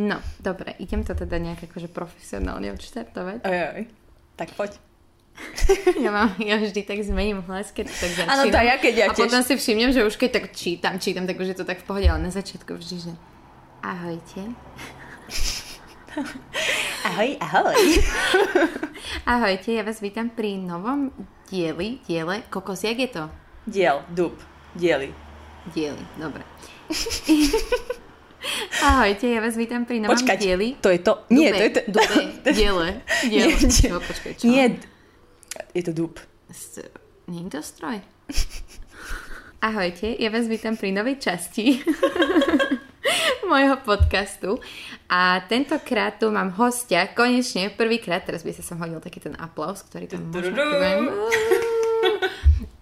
No, dobre, idem to teda nejak akože profesionálne odštartovať. Oj, oj. Tak poď. Ja, mám, ja vždy tak zmením hlas, keď to tak začínam. Áno, to ja keď ja A tiež. potom si všimnem, že už keď tak čítam, čítam, tak už je to tak v pohode, ale na začiatku vždy, že ahojte. Ahoj, ahoj. Ahojte, ja vás vítam pri novom dieli, diele, kokos, jak je to? Diel, dub, diely. Dieli, dobre. Ahojte, ja vás vítam pri novom Počkať, dieli. to je to... Nie, to je to... Dube, diele, diele. Nie. No, počkaj, čo? Nie, je to dub. Nie je to stroj? Ahojte, ja vás vítam pri novej časti môjho podcastu a tentokrát tu mám hostia, konečne, prvýkrát, teraz by sa som hodil taký ten aplaus, ktorý tam možno...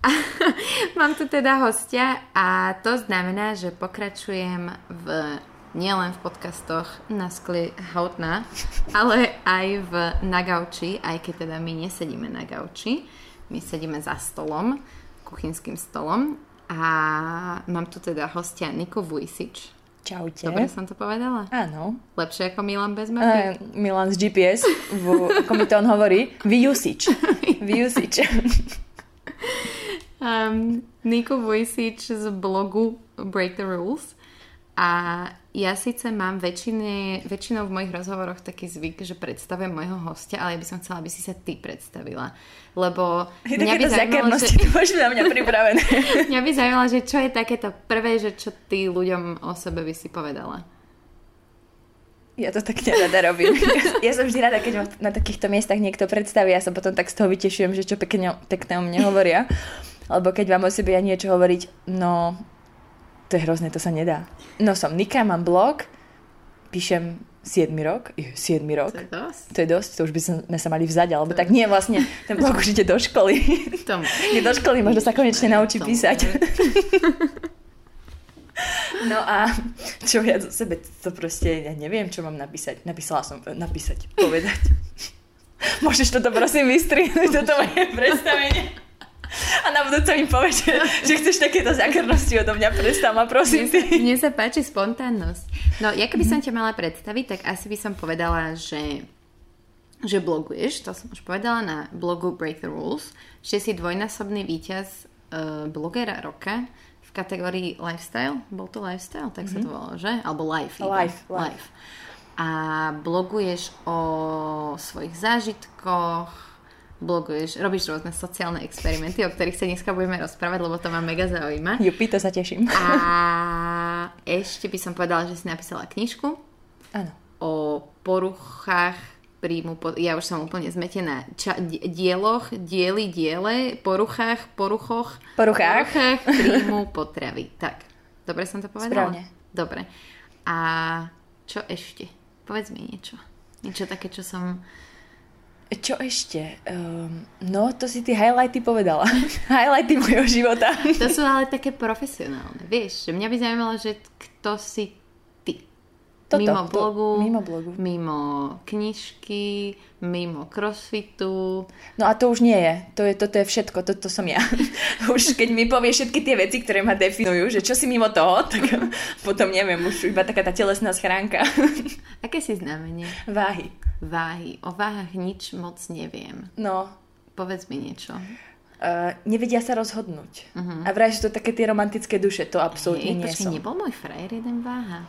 A Mám tu teda hostia a to znamená, že pokračujem v nielen v podcastoch na skli Hautna, ale aj v na gauči, aj keď teda my nesedíme na gauči, my sedíme za stolom, kuchynským stolom a mám tu teda hostia Niko Vujsič. Čaute. Dobre som to povedala? Áno. Lepšie ako Milan bez mapy? Uh, Milan z GPS, v, ako mi to on hovorí, vyusič. Vyusič. Um, Niko Vujsič z blogu Break the Rules. A ja síce mám väčšine, väčšinou v mojich rozhovoroch taký zvyk, že predstavujem môjho hostia, ale ja by som chcela, aby si sa ty predstavila. Lebo Je mňa by, zaujímalo, že, máš na mňa pripravené. mňa by zaujímalo, že čo je takéto prvé, že čo ty ľuďom o sebe by si povedala. Ja to tak nerada robím. Ja, ja som vždy rada, keď ma na takýchto miestach niekto predstaví, ja sa potom tak z toho vytešujem, že čo pekne, pekné o mne hovoria. Lebo keď vám o sebe ja niečo hovoriť, no to je hrozné, to sa nedá. No som Nika, mám blog, píšem 7 rok, je, 7 rok. To je dosť. To je dosť, to už by sme sa mali vzať, alebo tak nie, vlastne ten blog už ide do školy. Tomu. Je do školy, možno sa konečne naučí Tomu. písať. No a čo viac o sebe, to proste, ja neviem, čo mám napísať. Napísala som, napísať, povedať. Môžeš toto prosím vystrihnúť, toto moje predstavenie. A na budúce mi povieš, že, chceš takéto zákernosti odo mňa, predstav ma, prosím ty. Mne sa páči spontánnosť. No, ja keby som ťa mala predstaviť, tak asi by som povedala, že že bloguješ, to som už povedala na blogu Break the Rules, že si dvojnásobný víťaz uh, blogera roka v kategórii lifestyle. Bol to lifestyle? Tak sa to volalo, že? Alebo life. iba. Life, life. A bloguješ o svojich zážitkoch, bloguješ, robíš rôzne sociálne experimenty, o ktorých sa dneska budeme rozprávať, lebo to ma mega zaujíma. Jupi, to sa teším. A ešte by som povedala, že si napísala knižku Áno. o poruchách príjmu, po, ja už som úplne zmetená, ča, di- dieloch, diely, diele, poruchách, poruchoch, Poruchách. poruchách príjmu potravy. Tak, dobre som to povedala? Správne. Dobre. A čo ešte? Povedz mi niečo. Niečo také, čo som... Čo ešte? Um, no, to si ty highlighty povedala. highlighty mojho života. To sú ale také profesionálne, vieš, mňa by zaujímalo, že kto si. Toto, mimo to- blogu, mimo blogu. mimo knižky, mimo crossfitu. No a to už nie je. To je, toto je všetko, toto som ja. Už keď mi povie všetky tie veci, ktoré ma definujú, že čo si mimo toho, tak potom neviem, už iba taká tá telesná schránka. Aké si znamenie? Váhy. Váhy. O váhach nič moc neviem. No, Povedz mi niečo. uh, nevedia sa rozhodnúť. Uh-huh. A vraj, že to také tie romantické duše, to absolútne Hej, nie počkaj, som. nebol môj frajer jeden váha?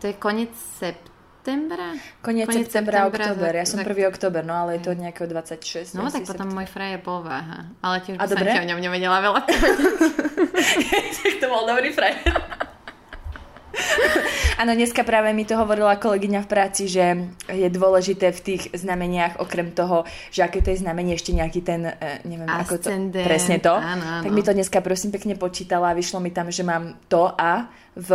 To je koniec septembra? Koniec, Koniec septembra, septembra, október. Ja som za- 1. október, no ale je to nejakého 26. No tak potom september. môj frajer bol váha. Ale tiež A by som o ňom nevedela veľa tak to bol dobrý frajer. Áno, dneska práve mi to hovorila kolegyňa v práci, že je dôležité v tých znameniach, okrem toho, že aké to je znamenie, ešte nejaký ten, e, neviem, ako to, Ascendent, presne to. áno, áno. Tak mi to dneska prosím pekne počítala a vyšlo mi tam, že mám to a v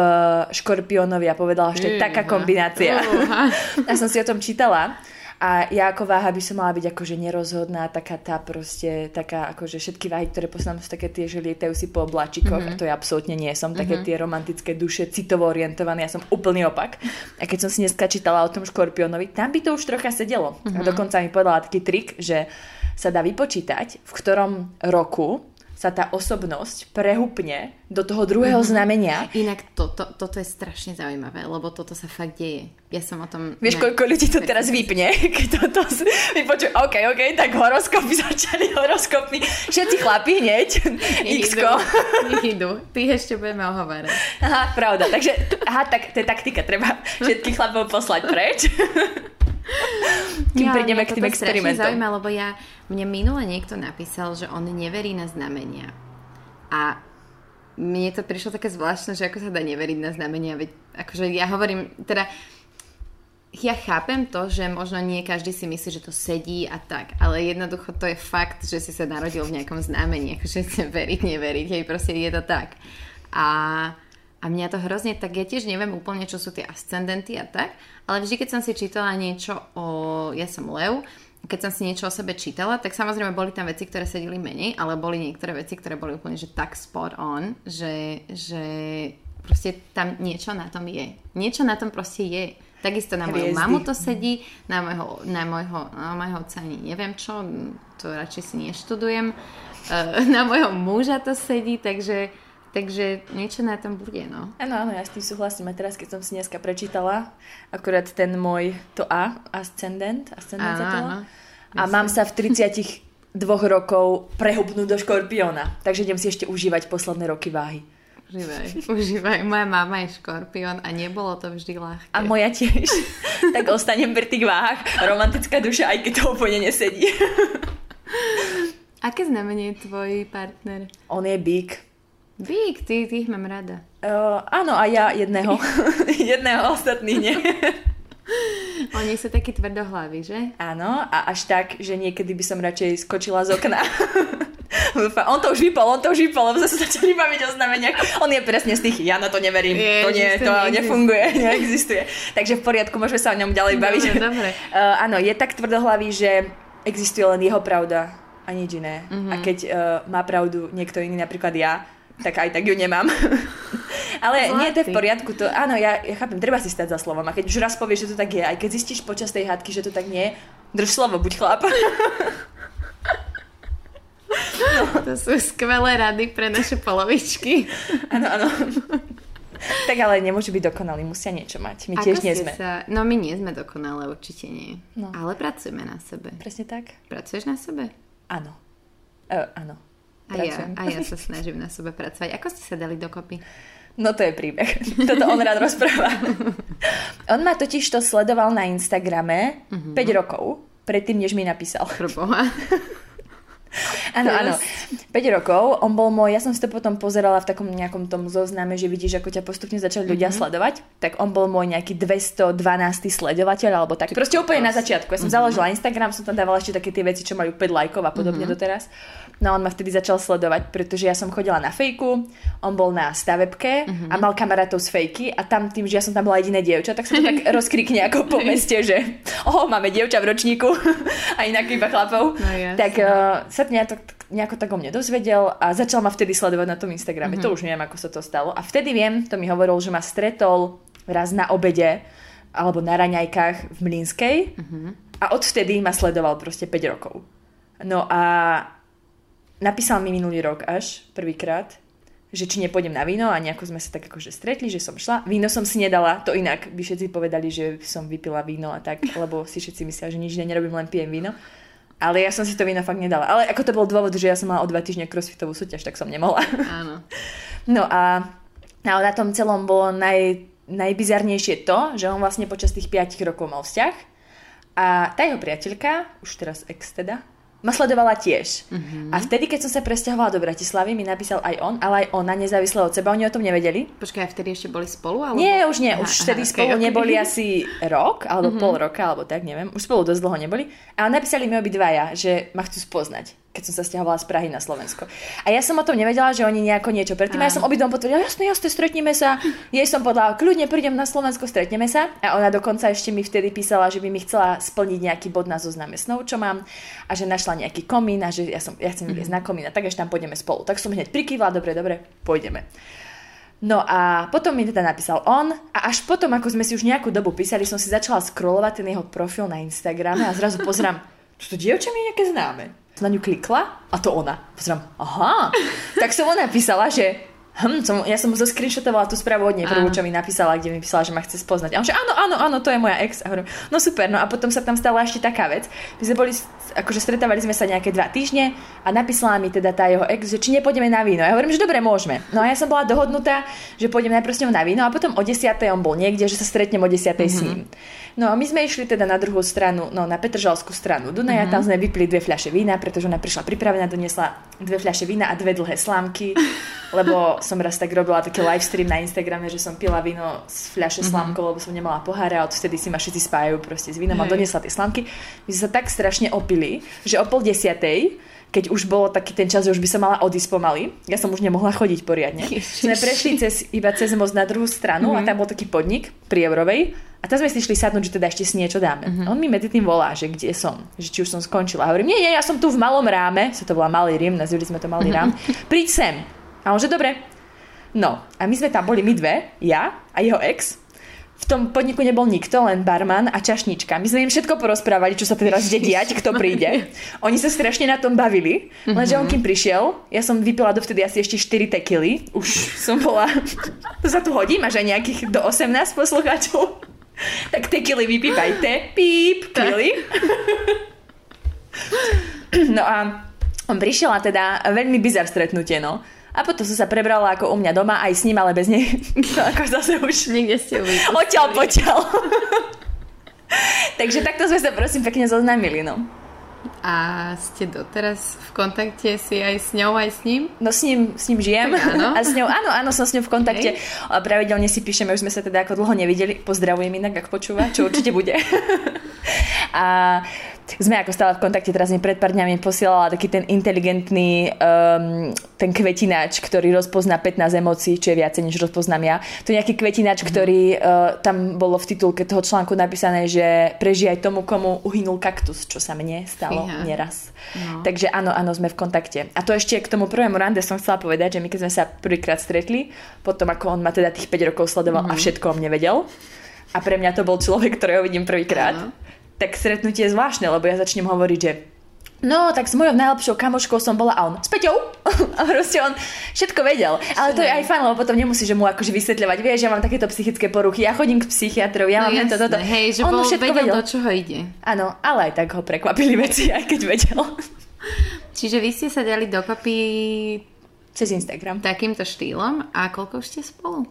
škorpiónovi a povedala, že to je taká kombinácia. Uha. Ja som si o tom čítala a ja ako váha by som mala byť akože nerozhodná, taká tá proste, taká akože všetky váhy, ktoré poznám sú také tie, že lietajú si po obláčikoch Mhm. mm-hmm. a to ja absolútne nie som, také tie romantické duše, citovo orientované, ja som úplný opak. A keď som si dneska čítala o tom škorpiónovi, tam by to už trocha sedelo. Mhm. A dokonca mi povedala taký trik, že sa dá vypočítať, v ktorom roku sa tá osobnosť prehupne do toho druhého Mhm. znamenia. Inak to, to, toto je strašne zaujímavé, lebo toto sa fakt deje. Ja som o tom... Vieš, koľko ľudí to teraz vypne, keď toto vypočujú, OK, OK, tak horoskopy začali, horoskopy. Všetci chlapí hneď, Nech x idú, nech idú. Ty ešte budeme ohovárať. Aha, pravda. Takže, aha, tak to je taktika. Treba všetkých chlapov poslať preč. Kým Ja, prídeme mňa k tým experimentom. zaujíma, lebo ja, mne minule niekto napísal, že on neverí na znamenia. A mne to prišlo také zvláštne, že ako sa dá neveriť na znamenia. Veď, akože ja hovorím, teda ja chápem to, že možno nie každý si myslí, že to sedí a tak, ale jednoducho to je fakt, že si sa narodil v nejakom znamení, akože veriť, neveriť, hej, proste je to tak. A, a mňa to hrozne, tak ja tiež neviem úplne, čo sú tie ascendenty a tak, ale vždy, keď som si čítala niečo o, ja som Lev, keď som si niečo o sebe čítala, tak samozrejme boli tam veci, ktoré sedeli menej, ale boli niektoré veci, ktoré boli úplne že tak spot on, že, že proste tam niečo na tom je. Niečo na tom proste je. Takisto na moju Hviezdy. mamu to sedí, na môjho, na môjho, na môjho otca ani neviem čo, to radšej si neštudujem. Na môjho muža to sedí, takže, takže niečo na tom bude, no. Áno, áno, ja s tým súhlasím. A teraz, keď som si dneska prečítala, akurát ten môj, to A, ascendent, ascendent Áno, to áno. A mám sa v 32 rokov prehubnúť do škorpióna. Takže idem si ešte užívať posledné roky váhy. Užívaj, užívaj. Moja mama je škorpión a nebolo to vždy ľahké. A moja tiež. tak ostanem pri tých váhach. Romantická duša, aj keď to úplne nesedí. Aké znamenie je tvoj partner? On je bík. Bík, ty, ty ich mám rada. Uh, áno, a ja jedného. jedného, ostatných nie. Oni sú takí tvrdohlaví, že? Áno, a až tak, že niekedy by som radšej skočila z okna. on to už vypol, on to už vypol, lebo sa začali baviť o znameniach. On je presne z tých, ja na to neverím, Ježiš, to nie, to neexistuje. nefunguje, neexistuje. Takže v poriadku, môžeme sa o ňom ďalej baviť. Dobre, dobre. Uh, áno, je tak tvrdohlavý, že existuje len jeho pravda a nič iné. Mhm. A keď uh, má pravdu niekto iný, napríklad ja, tak aj tak ju nemám. Ale nie, to je v Zlatý. poriadku. To, áno, ja, ja chápem, treba si stať za slovom. A keď už raz povieš, že to tak je, aj keď zistíš počas tej hádky, že to tak nie je, drž slovo, buď chlap. To sú skvelé rady pre naše polovičky. Áno, áno. tak ale nemôžu byť dokonalí, musia niečo mať. My tiež Ako nie ste sme. Sa... No my nie sme dokonalé, určite nie. No. Ale pracujeme na sebe. Presne tak? Pracuješ na sebe? Áno. Uh, áno. A ja, a ja sa snažím na sebe pracovať. Ako ste sa dali dokopy? No to je príbeh. Toto on rád rozpráva. on ma totiž to sledoval na Instagrame Mhm. 5 rokov, predtým, než mi napísal. Proboha. Áno, Yes. áno. 5 rokov, on bol môj, ja som si to potom pozerala v takom nejakom tom zozname, že vidíš, ako ťa postupne začali ľudia Mhm. sledovať, tak on bol môj nejaký 212. sledovateľ, alebo tak. Proste úplne na začiatku. Ja som Mhm. založila Instagram, som tam dávala ešte také tie veci, čo majú 5 lajkov a podobne doteraz. No a on ma vtedy začal sledovať, pretože ja som chodila na fejku, on bol na stavebke Mhm. a mal kamarátov z fejky a tam tým, že ja som tam bola jediné dievča, tak sa to tak rozkrikne ako po meste, že oho, máme dievča v ročníku a inak iba chlapov. No jasne. tak uh, sa nejako, nejako tak o mne dozvedel a začal ma vtedy sledovať na tom Instagrame. Mhm. To už neviem, ako sa to stalo. A vtedy viem, to mi hovoril, že ma stretol raz na obede alebo na raňajkách v Mlínskej Mhm. a odvtedy ma sledoval proste 5 rokov. No a napísal mi minulý rok až prvýkrát, že či nepôjdem na víno a nejako sme sa tak akože stretli, že som šla. Víno som si nedala, to inak by všetci povedali, že som vypila víno a tak, lebo si všetci myslia, že nič nerobím, len pijem víno. Ale ja som si to víno fakt nedala. Ale ako to bol dôvod, že ja som mala o dva týždne crossfitovú súťaž, tak som nemohla. Áno. No a, a na tom celom bolo naj, najbizarnejšie to, že on vlastne počas tých 5 rokov mal vzťah a tá jeho priateľka, už teraz ex teda, ma sledovala tiež. Mhm. A vtedy, keď som sa presťahovala do Bratislavy, mi napísal aj on, ale aj ona nezávisle od seba. Oni o tom nevedeli. Počkaj, vtedy ešte boli spolu? Alebo... Nie, už nie. Aha, Už aha, vtedy okej, spolu okej. neboli asi rok, alebo Mhm. pol roka, alebo tak, neviem. Už spolu dosť dlho neboli. A napísali mi obidvaja, že ma chcú spoznať, keď som sa stiahovala z Prahy na Slovensko. A ja som o tom nevedela, že oni nejako niečo predtým. A ja som obidvom potvrdila, jasne, jasne, stretneme sa. Jej som povedala, kľudne prídem na Slovensko, stretneme sa. A ona dokonca ešte mi vtedy písala, že by mi chcela splniť nejaký bod na zozname snov, čo mám. A že našla nejaký komín a že ja, som, ja chcem ísť na komín a tak až tam pôjdeme spolu. Tak som hneď prikývla, dobre, dobre, pôjdeme. No a potom mi teda napísal on a až potom, ako sme si už nejakú dobu písali, som si začala scrollovať ten jeho profil na Instagrame a zrazu pozerám, čo to dievča mi je nejaké známe. Na ňu klikla a to ona. Pozrám, aha. tak som ona napísala, že Hm, som, ja som mu zoscreenshotovala tú správu od nej, prvú, čo mi napísala, kde mi písala, že ma chce spoznať. A on že áno, áno, áno, to je moja ex. A hovorím, no super, no a potom sa tam stala ešte taká vec. My sme boli, akože stretávali sme sa nejaké dva týždne a napísala mi teda tá jeho ex, že či nepôjdeme na víno. Ja hovorím, že dobre, môžeme. No a ja som bola dohodnutá, že pôjdem najprv s ňou na víno a potom o 10. on bol niekde, že sa stretnem o 10. Mm-hmm. s ním. No a my sme išli teda na druhú stranu, no na Petržalskú stranu Dunaja, mm-hmm. tam sme vypili dve fľaše vína, pretože ona prišla pripravená, doniesla dve fľaše vína a dve dlhé slámky, lebo som raz tak robila taký live stream na Instagrame, že som pila víno z fľaše mm-hmm. slámkou, lebo som nemala pohára a odtedy si ma všetci spájajú proste s vínom a doniesla tie slámky. My sme sa tak strašne opili, že o pol desiatej keď už bolo taký ten čas, že už by som mala odísť pomaly, ja som už nemohla chodiť poriadne. Ježiš. Sme prešli cez, iba cez most na druhú stranu mm-hmm. a tam bol taký podnik pri Eurovej a tam sme si šli sadnúť, že teda ešte si niečo dáme. Mm-hmm. On mi medzi tým volá, že kde som, že či už som skončila. A hovorím, nie, nie, ja som tu v malom ráme, sa to volá Malý Rím, nazvali sme to Malý rám, príď sem. A on, že dobre. No, a my sme tam boli my dve, ja a jeho ex, v tom podniku nebol nikto, len barman a čašnička. My sme im všetko porozprávali, čo sa teraz ide diať, kto príde. Oni sa strašne na tom bavili, lenže on kým prišiel, ja som vypila dovtedy asi ešte 4 tekily. Už som bola... To sa tu hodí? Máš aj nejakých do 18 poslucháčov? Tak tekily vypípajte. Píp, pili. No a on prišiel a teda veľmi bizar stretnutie, no a potom som sa prebrala ako u mňa doma, aj s ním, ale bez nej. To ako zase už... Niekde ste ju Oťal poťal. Takže takto sme sa prosím pekne zoznámili, no. A ste doteraz v kontakte si aj s ňou, aj s ním? No s ním, s ním žijem. Tak áno. A s ňou, áno, áno, som s ňou v kontakte. Hej. A pravidelne si píšeme, už sme sa teda ako dlho nevideli. Pozdravujem inak, ak počúva, čo určite bude. a sme ako stále v kontakte, teraz mi pred pár dňami posielala taký ten inteligentný um, ten kvetináč, ktorý rozpozná 15 emócií, čo je viacej, než rozpoznám ja. To je nejaký kvetináč, mm. ktorý uh, tam bolo v titulke toho článku napísané, že prežij aj tomu, komu uhynul kaktus, čo sa mne stalo Fíha. neraz. No. Takže áno, áno, sme v kontakte. A to ešte k tomu prvému rande som chcela povedať, že my keď sme sa prvýkrát stretli, potom ako on ma teda tých 5 rokov sledoval mm-hmm. a mhm. všetko o mne vedel, a pre mňa to bol človek, ktorého vidím prvýkrát tak stretnutie je zvláštne, lebo ja začnem hovoriť, že No, tak s mojou najlepšou kamoškou som bola a on s Peťou. a proste on všetko vedel. Ale to je aj fajn, lebo potom nemusí, že mu akože vysvetľovať. Vieš, ja mám takéto psychické poruchy, ja chodím k psychiatrovi, ja no, mám jasné, toto. Hej, že on bol, všetko vedel, vedel, do čoho ide. Áno, ale aj tak ho prekvapili veci, aj keď vedel. Čiže vy ste sa dali dokopy cez Instagram. Takýmto štýlom a koľko už ste spolu?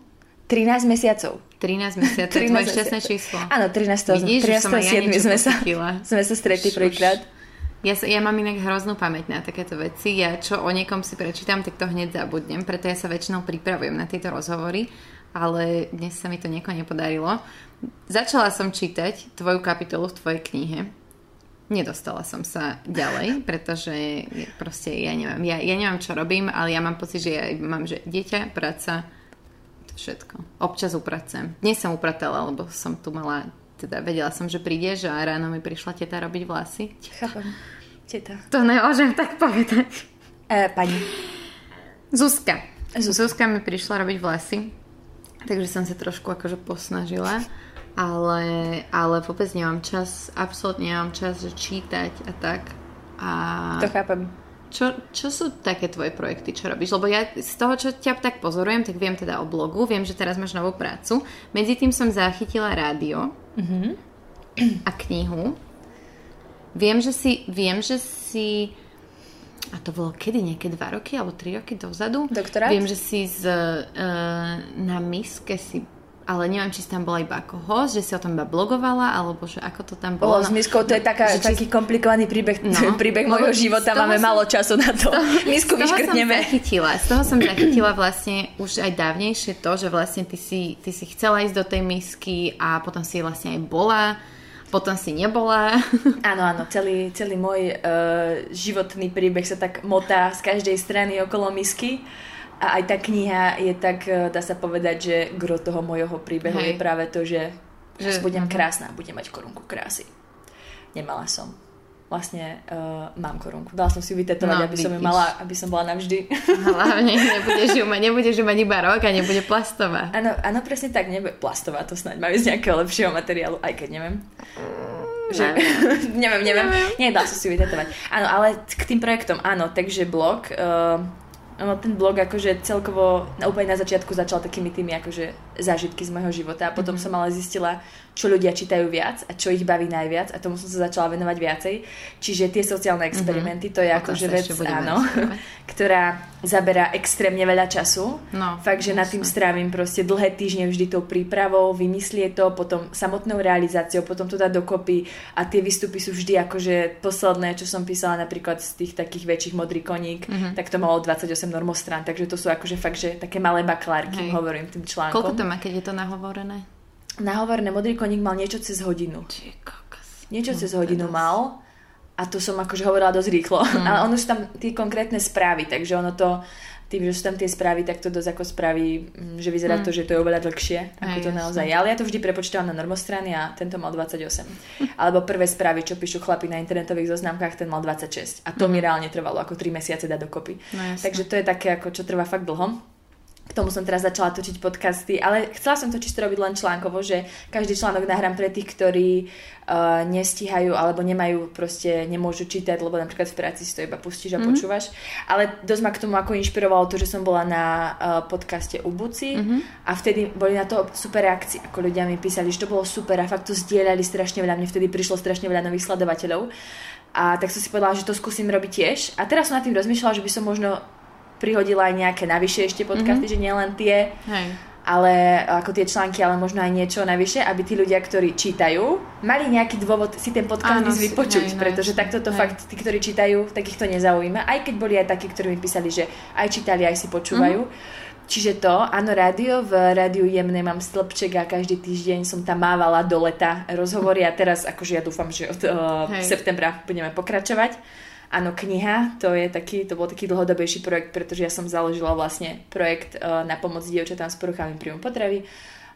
13 mesiacov. 13 mesiacov, to je šťastné číslo. Áno, 13. Vidíš, 13. 7. sme sa, sme sa stretli prvýkrát. Ja, ja mám inak hroznú pamäť na takéto veci. Ja čo o niekom si prečítam, tak to hneď zabudnem, preto ja sa väčšinou pripravujem na tieto rozhovory, ale dnes sa mi to nieko nepodarilo. Začala som čítať tvoju kapitolu v tvojej knihe. Nedostala som sa ďalej, pretože proste ja neviem, ja, ja neviem, čo robím, ale ja mám pocit, že ja mám že dieťa, práca, všetko. Občas upracujem. Dnes som upratala, lebo som tu mala, teda vedela som, že prídeš a ráno mi prišla teta robiť vlasy. Chápem. Teta. To nemôžem tak povedať. E, pani. Zuzka. Zuzka. Zuzka mi prišla robiť vlasy, takže som sa trošku akože posnažila, ale, ale vôbec nemám čas, absolútne nemám čas že čítať a tak. A... To chápem. Čo, čo sú také tvoje projekty, čo robíš? Lebo ja z toho, čo ťa tak pozorujem, tak viem teda o blogu, viem, že teraz máš novú prácu. Medzi tým som zachytila rádio mm-hmm. a knihu. Viem, že si, viem, že si a to bolo kedy, nejaké dva roky alebo tri roky dozadu. Doktorát? Viem, že si z, uh, na miske si ale neviem, či si tam bola iba ako host, že si o tom iba blogovala, alebo že ako to tam bolo. Bolo s miskou, to je taká, že taký či... komplikovaný príbeh, no, príbeh môjho života, máme som, málo času na to. Z Misku vyškrtneme. Som zachytila, z toho som zachytila vlastne už aj dávnejšie to, že vlastne ty si, ty si chcela ísť do tej misky a potom si vlastne aj bola potom si nebola. Áno, áno, celý, celý môj uh, životný príbeh sa tak motá z každej strany okolo misky. A aj tá kniha je tak, e, dá sa povedať, že gro toho mojho príbehu Hej. je práve to, že, že budem mhm. krásna, budem mať korunku krásy. Nemala som. Vlastne uh, mám korunku. Dala som si ju vytetovať, no, aby vidíš. som ju mala, aby som bola navždy. Hlavne nebudeš ju mať, nebudeš ju mať iba rok a nebude plastová. Áno, áno, presne tak, nebude plastová, to snáď majú z nejakého lepšieho materiálu, aj keď neviem. že... neviem, neviem. Nedal som si vytetovať. Áno, ale k tým projektom, áno, takže blog... Uh, No, ten blog akože celkovo úplne na začiatku začal takými tými akože zážitky z môjho života a potom mm-hmm. som ale zistila, čo ľudia čítajú viac a čo ich baví najviac a tomu som sa začala venovať viacej. Čiže tie sociálne experimenty, mm-hmm. to je akože vec, áno, ktorá zaberá extrémne veľa času. No, Fakt, že nad tým strávim proste dlhé týždne vždy tou prípravou, vymyslie to, potom samotnou realizáciou, potom to dá dokopy a tie výstupy sú vždy akože posledné, čo som písala napríklad z tých takých väčších modrý koník, mm-hmm. tak to malo 28 normostrán, takže to sú akože fakt, že také malé baklárky, hovorím tým článkom. Koľko to má, keď je to nahovorené? Nahovorné modrý koník mal niečo cez hodinu. Niečo no, cez hodinu mal a to som akože hovorila dosť rýchlo. Mm. Ale ono sú tam tie konkrétne správy, takže ono to tým, že sú tam tie správy, tak to dosť ako spraví, mm, že vyzerá mm. to, že to je oveľa dlhšie, ako Aj, to naozaj je. Ale ja to vždy prepočítam na normostrany a tento mal 28. Alebo prvé správy, čo píšu chlapi na internetových zoznamkách, ten mal 26. A to mm. mi reálne trvalo ako 3 mesiace dať dokopy. No, Takže to je také, ako čo trvá fakt dlho k tomu som teraz začala točiť podcasty, ale chcela som to čisto robiť len článkovo, že každý článok nahrám pre tých, ktorí uh, nestíhajú alebo nemajú proste, nemôžu čítať, lebo napríklad v práci si to iba pustíš a mm-hmm. počúvaš. Ale dosť ma k tomu ako inšpirovalo to, že som bola na uh, podcaste u Buci mm-hmm. a vtedy boli na to super reakcie, ako ľudia mi písali, že to bolo super a fakt to zdieľali strašne veľa, mne vtedy prišlo strašne veľa nových sledovateľov. A tak som si povedala, že to skúsim robiť tiež. A teraz som nad tým rozmýšľala, že by som možno prihodila aj nejaké navyše ešte podcasty, mm-hmm. že nielen tie, Hej. ale ako tie články, ale možno aj niečo navyše, aby tí ľudia, ktorí čítajú, mali nejaký dôvod si ten podcast Áno, vypočuť, hej, pretože hej, takto to hej. fakt tí, ktorí čítajú, takých to nezaujíma. Aj keď boli aj takí, ktorí mi písali, že aj čítali, aj si počúvajú. Mm-hmm. Čiže to, áno, rádio, v rádiu Jemné mám stĺpček a každý týždeň som tam mávala do leta rozhovory a teraz akože ja dúfam, že od uh, septembra budeme pokračovať. Áno, kniha, to, je taký, to bol taký dlhodobejší projekt, pretože ja som založila vlastne projekt uh, na pomoc dievčatám s poruchami príjmu potravy.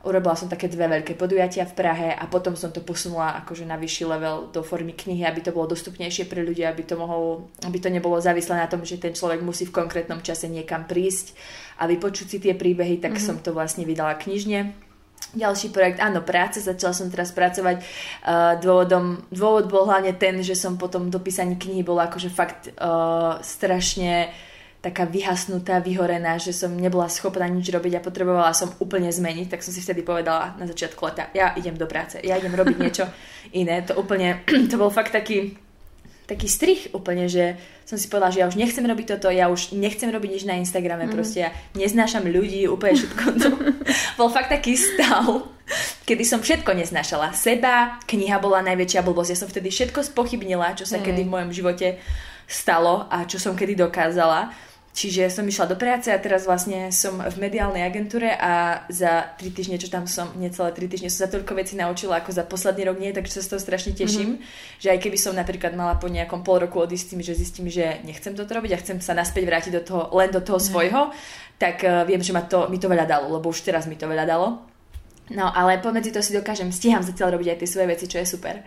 Urobila som také dve veľké podujatia v Prahe a potom som to posunula akože na vyšší level do formy knihy, aby to bolo dostupnejšie pre ľudí, aby to, mohol, aby to nebolo závislé na tom, že ten človek musí v konkrétnom čase niekam prísť a vypočuť si tie príbehy, tak mm-hmm. som to vlastne vydala knižne ďalší projekt, áno, práce, začala som teraz pracovať. Uh, dôvodom, dôvod bol hlavne ten, že som potom do písaní knihy bola akože fakt uh, strašne taká vyhasnutá, vyhorená, že som nebola schopná nič robiť a potrebovala som úplne zmeniť, tak som si vtedy povedala na začiatku leta, ja idem do práce, ja idem robiť niečo iné. To úplne, to bol fakt taký taký strich úplne, že som si povedala, že ja už nechcem robiť toto, ja už nechcem robiť nič na Instagrame, mm. proste ja neznášam ľudí, úplne všetko to bol fakt taký stav, kedy som všetko neznášala. Seba, kniha bola najväčšia blbosť, ja som vtedy všetko spochybnila, čo sa mm. kedy v mojom živote stalo a čo som kedy dokázala. Čiže som išla do práce a teraz vlastne som v mediálnej agentúre a za tri týždne, čo tam som, necelé tri týždne, som sa toľko vecí naučila ako za posledný rok nie, takže sa z toho strašne teším. Mm-hmm. Že aj keby som napríklad mala po nejakom pol roku odísť tým, že zistím, že nechcem toto robiť a chcem sa naspäť vrátiť do toho, len do toho mm-hmm. svojho, tak uh, viem, že ma to, mi to veľa dalo, lebo už teraz mi to veľa dalo. No ale pomedzi to si dokážem, stíham zatiaľ robiť aj tie svoje veci, čo je super.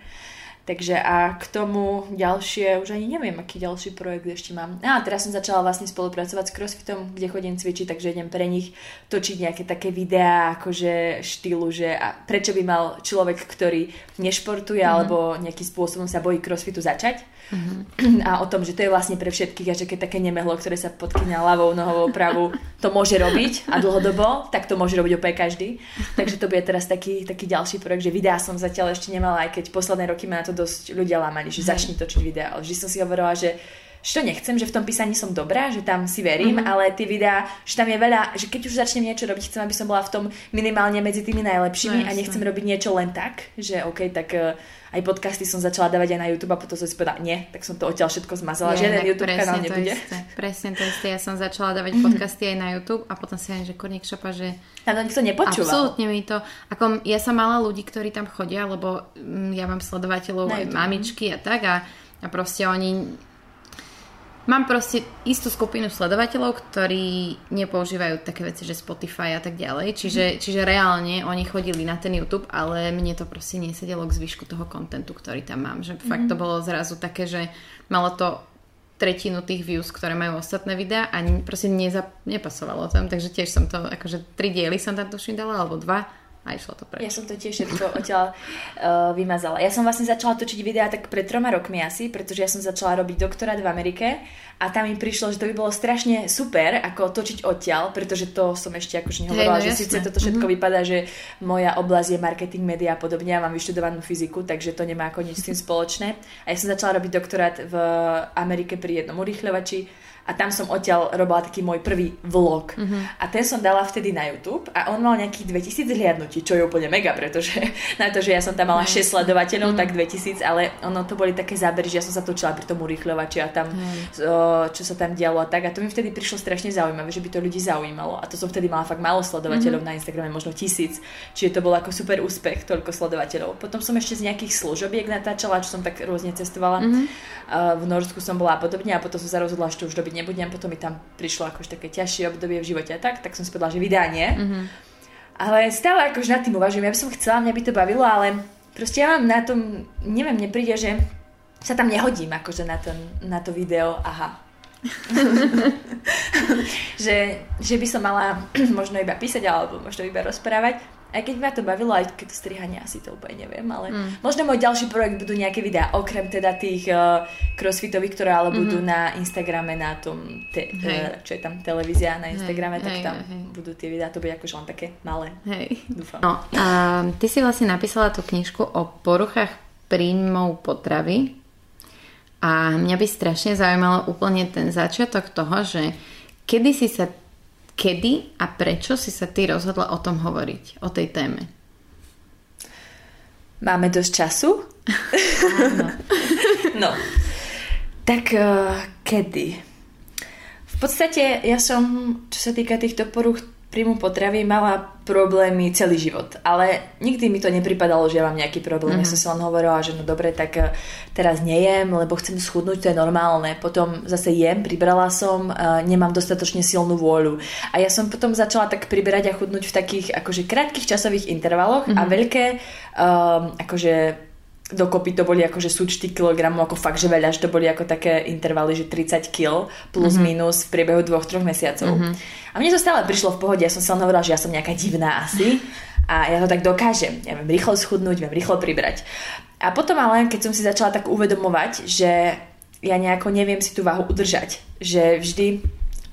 Takže a k tomu ďalšie, už ani neviem, aký ďalší projekt ešte mám. A teraz som začala vlastne spolupracovať s CrossFitom, kde chodím cvičiť, takže idem pre nich točiť nejaké také videá, akože štýlu, že a prečo by mal človek, ktorý nešportuje mm-hmm. alebo nejakým spôsobom sa bojí CrossFitu začať Mm-hmm. A o tom, že to je vlastne pre všetkých a že keď také nemehlo, ktoré sa podkynia ľavou nohou pravú, to môže robiť a dlhodobo, tak to môže robiť úplne každý. Takže to bude teraz taký, taký ďalší projekt, že videá som zatiaľ ešte nemala, aj keď posledné roky ma na to dosť ľudia lámali, že začni točiť videá. Ale vždy som si hovorila, že že to nechcem, že v tom písaní som dobrá, že tam si verím, mm-hmm. ale tie videá, že tam je veľa, že keď už začnem niečo robiť, chcem, aby som bola v tom minimálne medzi tými najlepšími no, a nechcem robiť niečo len tak, že OK, tak uh, aj podcasty som začala dávať aj na YouTube a potom som si povedala, nie, tak som to odtiaľ všetko zmazala, je, žiaden YouTube kanál nebude. Isté, presne to isté, ja som začala dávať podcasty aj na YouTube a potom si aj, že kurník šopa, že... Tam nikto nepočúval. Absolútne mi to, ako ja som mala ľudí, ktorí tam chodia, lebo mm, ja mám sledovateľov aj mamičky a tak a, a proste oni Mám proste istú skupinu sledovateľov, ktorí nepoužívajú také veci, že Spotify a tak ďalej. Čiže, mm. čiže reálne oni chodili na ten YouTube, ale mne to proste nesedelo k zvyšku toho kontentu, ktorý tam mám. Že mm. fakt to mhm. bolo zrazu také, že malo to tretinu tých views, ktoré majú ostatné videá a proste neza, nepasovalo tam, takže tiež som to, akože tri diely som tam tuším dala, alebo dva a išlo to preč. Ja som to tiež všetko odtiaľ uh, vymazala. Ja som vlastne začala točiť videá tak pred troma rokmi asi, pretože ja som začala robiť doktorát v Amerike a tam mi prišlo, že to by bolo strašne super, ako točiť odtiaľ, pretože to som ešte akože nehovorila, hey, no, že síce toto všetko mm-hmm. vypadá, že moja oblasť je marketing, média a podobne, ja mám vyštudovanú fyziku, takže to nemá ako nič s tým spoločné. A ja som začala robiť doktorát v Amerike pri jednom urýchľovači a tam som odtiaľ robila taký môj prvý vlog. Uh-huh. A ten som dala vtedy na YouTube a on mal nejakých 2000 zhliadnutí, čo je úplne mega, pretože na to, že ja som tam mala 6 sledovateľov, uh-huh. tak 2000, ale ono to boli také zábery, že ja som sa točila pri tom urýchľovači a tam, uh-huh. čo sa tam dialo a tak. A to mi vtedy prišlo strašne zaujímavé, že by to ľudí zaujímalo. A to som vtedy mala fakt málo sledovateľov uh-huh. na Instagrame, možno tisíc. Čiže to bol ako super úspech, toľko sledovateľov. Potom som ešte z nejakých služobiek natáčala, čo som tak rôzne cestovala. Uh-huh. Uh, v Norsku som bola a podobne a potom som sa rozhodla, že to už dobiť nebudem, potom mi tam prišlo akož také ťažšie obdobie v živote a tak, tak som si povedala, že vydanie. Mm-hmm. Ale stále akož nad tým uvažujem, ja by som chcela, mňa by to bavilo, ale proste ja mám na tom, neviem, mne príde, že sa tam nehodím akože na, to, na to video, aha. že, že by som mala možno iba písať alebo možno iba rozprávať aj keď ma to bavilo, aj keď to strihanie asi to úplne neviem, ale mm. možno môj ďalší projekt budú nejaké videá, okrem teda tých uh, crossfitových, ktoré ale mm-hmm. budú mhm. na Instagrame, na tom, te, uh, čo je tam, televízia na Instagrame, hej, tak hej, tam hej. budú tie videá, to bude akože len také malé. Hej. Dúfam. No, a ty si vlastne napísala tú knižku o poruchách príjmov potravy a mňa by strašne zaujímalo úplne ten začiatok toho, že kedy si sa kedy a prečo si sa ty rozhodla o tom hovoriť, o tej téme? Máme dosť času? No, tak uh, kedy? V podstate ja som, čo sa týka týchto poruch príjmu potravy mala problémy celý život. Ale nikdy mi to nepripadalo, že ja mám nejaký problém. Mm. Ja som si len hovorila, že no dobre, tak eh, teraz nejem, lebo chcem schudnúť, to je normálne. Potom zase jem, pribrala som, eh, nemám dostatočne silnú vôľu. A ja som potom začala tak priberať a chudnúť v takých akože krátkých časových intervaloch mm. a mhm. veľké um, akože dokopy to boli akože súčty kilogramov, ako fakt, že veľa, že to boli ako také intervaly, že 30 kg plus mm-hmm. minus v priebehu dvoch, troch mesiacov. Mm-hmm. A mne to stále prišlo v pohode, ja som sa hovorila, že ja som nejaká divná asi a ja to tak dokážem. Ja viem rýchlo schudnúť, viem rýchlo pribrať. A potom ale, keď som si začala tak uvedomovať, že ja nejako neviem si tú váhu udržať, že vždy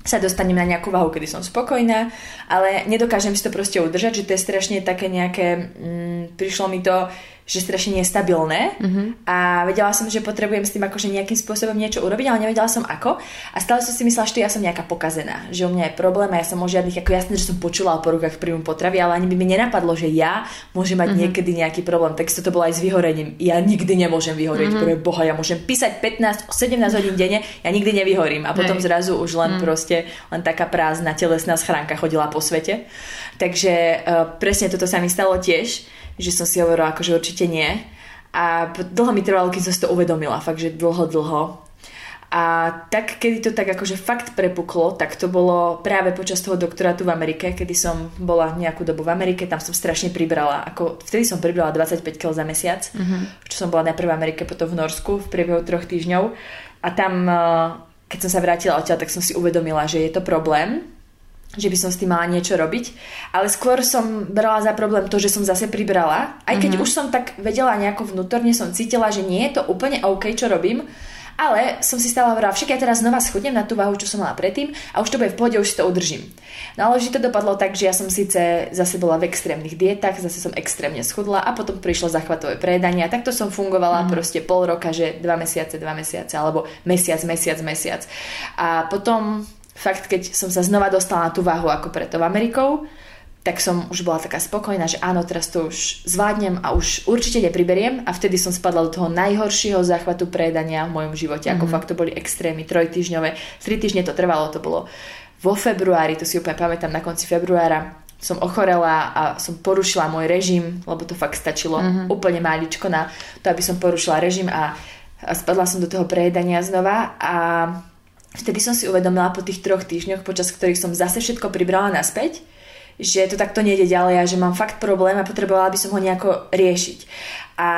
sa dostanem na nejakú váhu, kedy som spokojná, ale nedokážem si to proste udržať, že to je strašne také nejaké, mm, prišlo mi to, že strašne nestabilné mm-hmm. a vedela som, že potrebujem s tým akože nejakým spôsobom niečo urobiť, ale nevedela som ako a stále som si myslela, že ja som nejaká pokazená, že u mňa je problém a ja som o žiadnych, ako jasné, že som počula o porukách príjmu potravy, ale ani by mi nenapadlo, že ja môžem mať mm-hmm. niekedy nejaký problém. Tak to bolo aj s vyhorením. Ja nikdy nemôžem vyhoriť, mm-hmm. pre Boha, ja môžem písať 15, 17 hodín denne, ja nikdy nevyhorím a potom Hej. zrazu už len mm. proste len taká prázdna telesná schránka chodila po svete. Takže uh, presne toto sa mi stalo tiež že som si hovorila, akože určite nie. A dlho mi trvalo, keď som si to uvedomila, fakt, že dlho, dlho. A tak, kedy to tak akože fakt prepuklo, tak to bolo práve počas toho doktorátu v Amerike, kedy som bola nejakú dobu v Amerike, tam som strašne pribrala. Ako, vtedy som pribrala 25 kg za mesiac, mm-hmm. čo som bola najprv v Amerike, potom v Norsku v priebehu troch týždňov. A tam, eh, keď som sa vrátila odtiaľ, tak som si uvedomila, že je to problém že by som s tým mala niečo robiť. Ale skôr som brala za problém to, že som zase pribrala. Aj keď mm-hmm. už som tak vedela nejako vnútorne, som cítila, že nie je to úplne OK, čo robím. Ale som si stále hovorila, však ja teraz znova schudnem na tú váhu, čo som mala predtým a už to bude v pohode, už si to udržím. No ale to dopadlo tak, že ja som síce zase bola v extrémnych dietách, zase som extrémne schudla a potom prišlo zachvatové prejedanie a takto som fungovala mm. proste pol roka, že dva mesiace, dva mesiace alebo mesiac, mesiac, mesiac. A potom fakt, keď som sa znova dostala na tú váhu ako pred tou Amerikou, tak som už bola taká spokojná, že áno, teraz to už zvládnem a už určite nepriberiem a vtedy som spadla do toho najhoršieho záchvatu prejedania v mojom živote, mm-hmm. ako mhm. fakt to boli extrémy, trojtyžňové, tri týždne to trvalo, to bolo vo februári, to si úplne pamätám, na konci februára som ochorela a som porušila môj režim, lebo to fakt stačilo mm-hmm. úplne máličko na to, aby som porušila režim a, a spadla som do toho prejedania znova a vtedy som si uvedomila po tých troch týždňoch, počas ktorých som zase všetko pribrala naspäť, že to takto nejde ďalej a že mám fakt problém a potrebovala by som ho nejako riešiť. A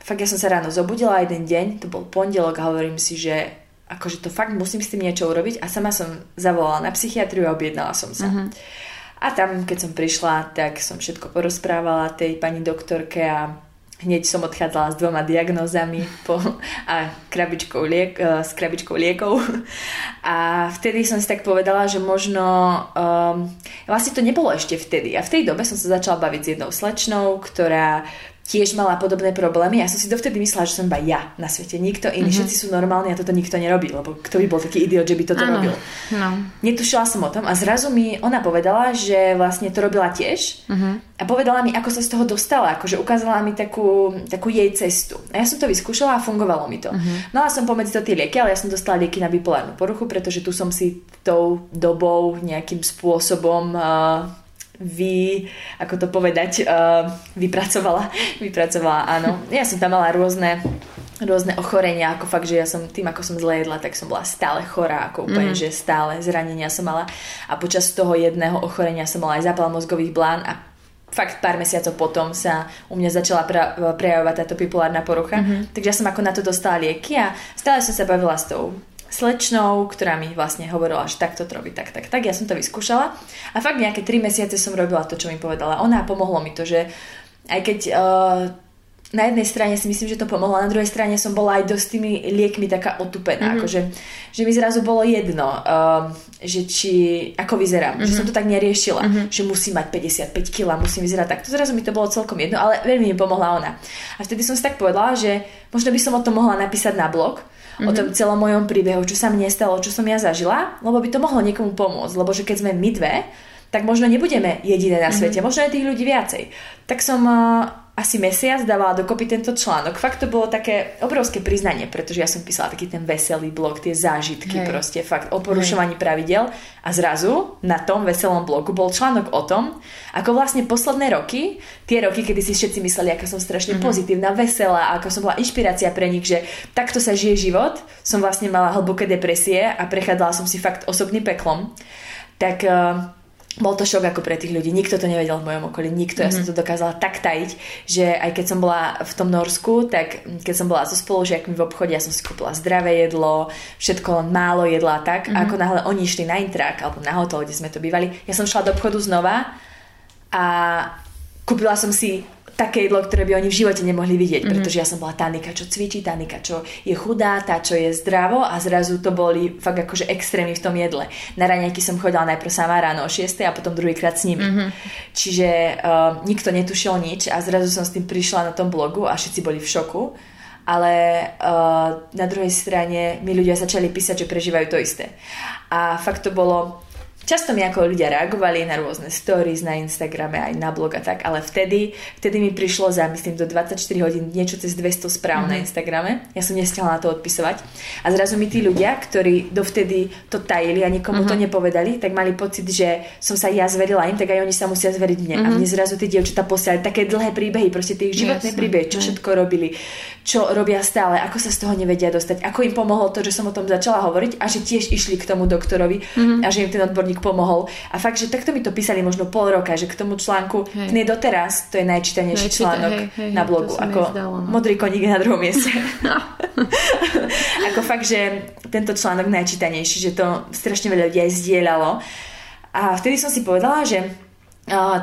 fakt ja som sa ráno zobudila jeden deň, to bol pondelok a hovorím si, že akože to fakt musím s tým niečo urobiť a sama som zavolala na psychiatriu a objednala som sa. Uh-huh. A tam, keď som prišla, tak som všetko porozprávala tej pani doktorke a hneď som odchádzala s dvoma diagnózami po, a krabičkou liek, e, s krabičkou liekov. A vtedy som si tak povedala, že možno... Um, vlastne to nebolo ešte vtedy. A v tej dobe som sa začala baviť s jednou slečnou, ktorá tiež mala podobné problémy. Ja som si dovtedy myslela, že som iba ja na svete. Nikto iný, mm-hmm. všetci sú normálni a toto nikto nerobí, lebo kto by bol taký idiot, že by toto ano. robil. No. Netušila som o tom a zrazu mi ona povedala, že vlastne to robila tiež mm-hmm. a povedala mi, ako sa z toho dostala, akože ukázala mi takú, takú jej cestu. A ja som to vyskúšala a fungovalo mi to. Mm-hmm. No a som pomedzi to tie lieky, ale ja som dostala lieky na bipolárnu poruchu, pretože tu som si tou dobou nejakým spôsobom uh, vy, ako to povedať, uh, vypracovala, vypracovala, áno. Ja som tam mala rôzne rôzne ochorenia, ako fakt, že ja som tým, ako som zle jedla, tak som bola stále chorá, ako úplne, mm. že stále zranenia som mala a počas toho jedného ochorenia som mala aj zápal mozgových blán a fakt pár mesiacov potom sa u mňa začala prejavovať táto bipolárna porucha, mm-hmm. takže ja som ako na to dostala lieky a stále som sa bavila s tou slečnou, ktorá mi vlastne hovorila, že takto to robí, tak, tak, tak. Ja som to vyskúšala a fakt nejaké 3 mesiace som robila to, čo mi povedala. Ona pomohlo mi to, že aj keď uh, na jednej strane si myslím, že to pomohlo, na druhej strane som bola aj dosť tými liekmi taká otupená, mm-hmm. akože, že mi zrazu bolo jedno, uh, že či, ako vyzerám, mm-hmm. že som to tak neriešila, mm-hmm. že musím mať 55 kg, musím vyzerať tak, to zrazu mi to bolo celkom jedno, ale veľmi mi pomohla ona. A vtedy som si tak povedala, že možno by som o tom mohla napísať na blog, mm-hmm. o tom celom mojom príbehu, čo sa mne stalo, čo som ja zažila, lebo by to mohlo niekomu pomôcť, lebo že keď sme my dve, tak možno nebudeme jediné na mhm. svete, mm-hmm. možno aj tých ľudí viacej. Tak som uh, asi mesiac dávala dokopy tento článok. Fakt to bolo také obrovské priznanie, pretože ja som písala taký ten veselý blog, tie zážitky Hej. proste, fakt o porušovaní Hej. pravidel a zrazu na tom veselom blogu bol článok o tom, ako vlastne posledné roky, tie roky, kedy si všetci mysleli, ako som strašne mm-hmm. pozitívna, veselá, ako som bola inšpirácia pre nich, že takto sa žije život, som vlastne mala hlboké depresie a prechádzala som si fakt osobným peklom. Tak uh, bol to šok ako pre tých ľudí. Nikto to nevedel v mojom okolí, nikto. Ja som mhm. to dokázala tak tajiť, že aj keď som bola v tom Norsku, tak keď som bola so spolužiakmi v obchode, ja som si kúpila zdravé jedlo, všetko len málo jedla tak. Mm-hmm. A mhm. ako náhle oni išli na intrak alebo na hotel, kde sme to bývali, ja som šla do obchodu znova a kúpila som si také jedlo, ktoré by oni v živote nemohli vidieť, mm-hmm. pretože ja som bola Tanika, čo cvičí, Tanika, čo je chudá, tá, čo je zdravo a zrazu to boli fakt akože extrémy v tom jedle. Na raňajky som chodila najprv sama ráno o 6 a potom druhýkrát s nimi. Mm-hmm. Čiže uh, nikto netušil nič a zrazu som s tým prišla na tom blogu a všetci boli v šoku ale uh, na druhej strane mi ľudia začali písať, že prežívajú to isté. A fakt to bolo Často mi ako ľudia reagovali na rôzne stories na Instagrame aj na blog a tak, ale vtedy, vtedy mi prišlo za, myslím, do 24 hodín niečo cez 200 správ mm-hmm. na mhm. Instagrame. Ja som nestihla na to odpisovať. A zrazu mi tí ľudia, ktorí dovtedy to tajili a nikomu mm-hmm. to mhm. nepovedali, tak mali pocit, že som sa ja zverila im, tak aj oni sa musia zveriť mne. Mm-hmm. A mne zrazu tie dievčatá posielali také dlhé príbehy, proste tie životné Jasne. príbehy, čo všetko robili, čo robia stále, ako sa z toho nevedia dostať, ako im pomohlo to, že som o tom začala hovoriť a že tiež išli k tomu doktorovi mm-hmm. a že im ten odborník odborník pomohol. A fakt, že takto mi to písali možno pol roka, že k tomu článku hej. nie doteraz to je najčítanejší Najčíta, článok hej, hej, na blogu. Ako no. modrý koník na druhom mieste. no. ako fakt, že tento článok najčítanejší, že to strašne veľa ľudí aj zdieľalo. A vtedy som si povedala, že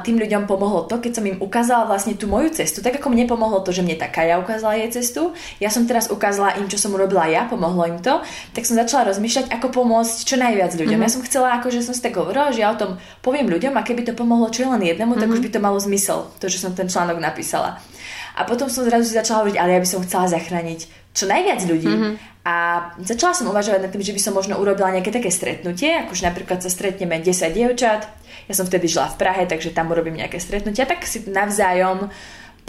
tým ľuďom pomohlo to, keď som im ukázala vlastne tú moju cestu. Tak ako mne pomohlo to, že mne taká ja ukázala jej cestu, ja som teraz ukázala im, čo som urobila ja, pomohlo im to, tak som začala rozmýšľať, ako pomôcť čo najviac ľuďom. Mm-hmm. Ja som chcela, ako že som si tak hovorila, že ja o tom poviem ľuďom a keby to pomohlo čo len jednému, mm-hmm. tak už mhm. by to malo zmysel, to, že som ten článok napísala. A potom som zrazu si začala hovoriť, ale ja by som chcela zachrániť čo najviac ľudí. Mm-hmm. A začala som uvažovať nad tým, že by som možno urobila nejaké také stretnutie, akože napríklad sa stretneme 10 dievčat, ja som vtedy žila v Prahe, takže tam urobím nejaké stretnutia, tak si navzájom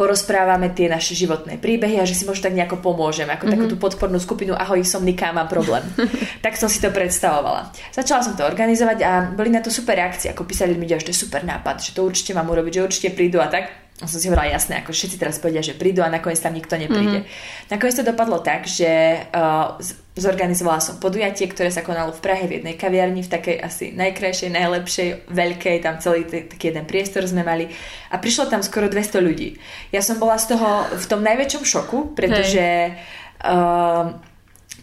porozprávame tie naše životné príbehy a že si možno tak nejako pomôžeme, ako mm-hmm. takú tú podpornú skupinu Ahoj, som Nika, mám problém. tak som si to predstavovala. Začala som to organizovať a boli na to super reakcie, ako písali mi, že to je super nápad, že to určite mám urobiť, že určite prídu a tak. A som si hovorila, jasné, ako všetci teraz povedia, že prídu a nakoniec tam nikto nepríde. Mm-hmm. Nakoniec to dopadlo tak, že uh, zorganizovala som podujatie, ktoré sa konalo v Prahe v jednej kaviarni, v takej asi najkrajšej, najlepšej, veľkej, tam celý t- taký jeden priestor sme mali a prišlo tam skoro 200 ľudí. Ja som bola z toho v tom najväčšom šoku, pretože uh,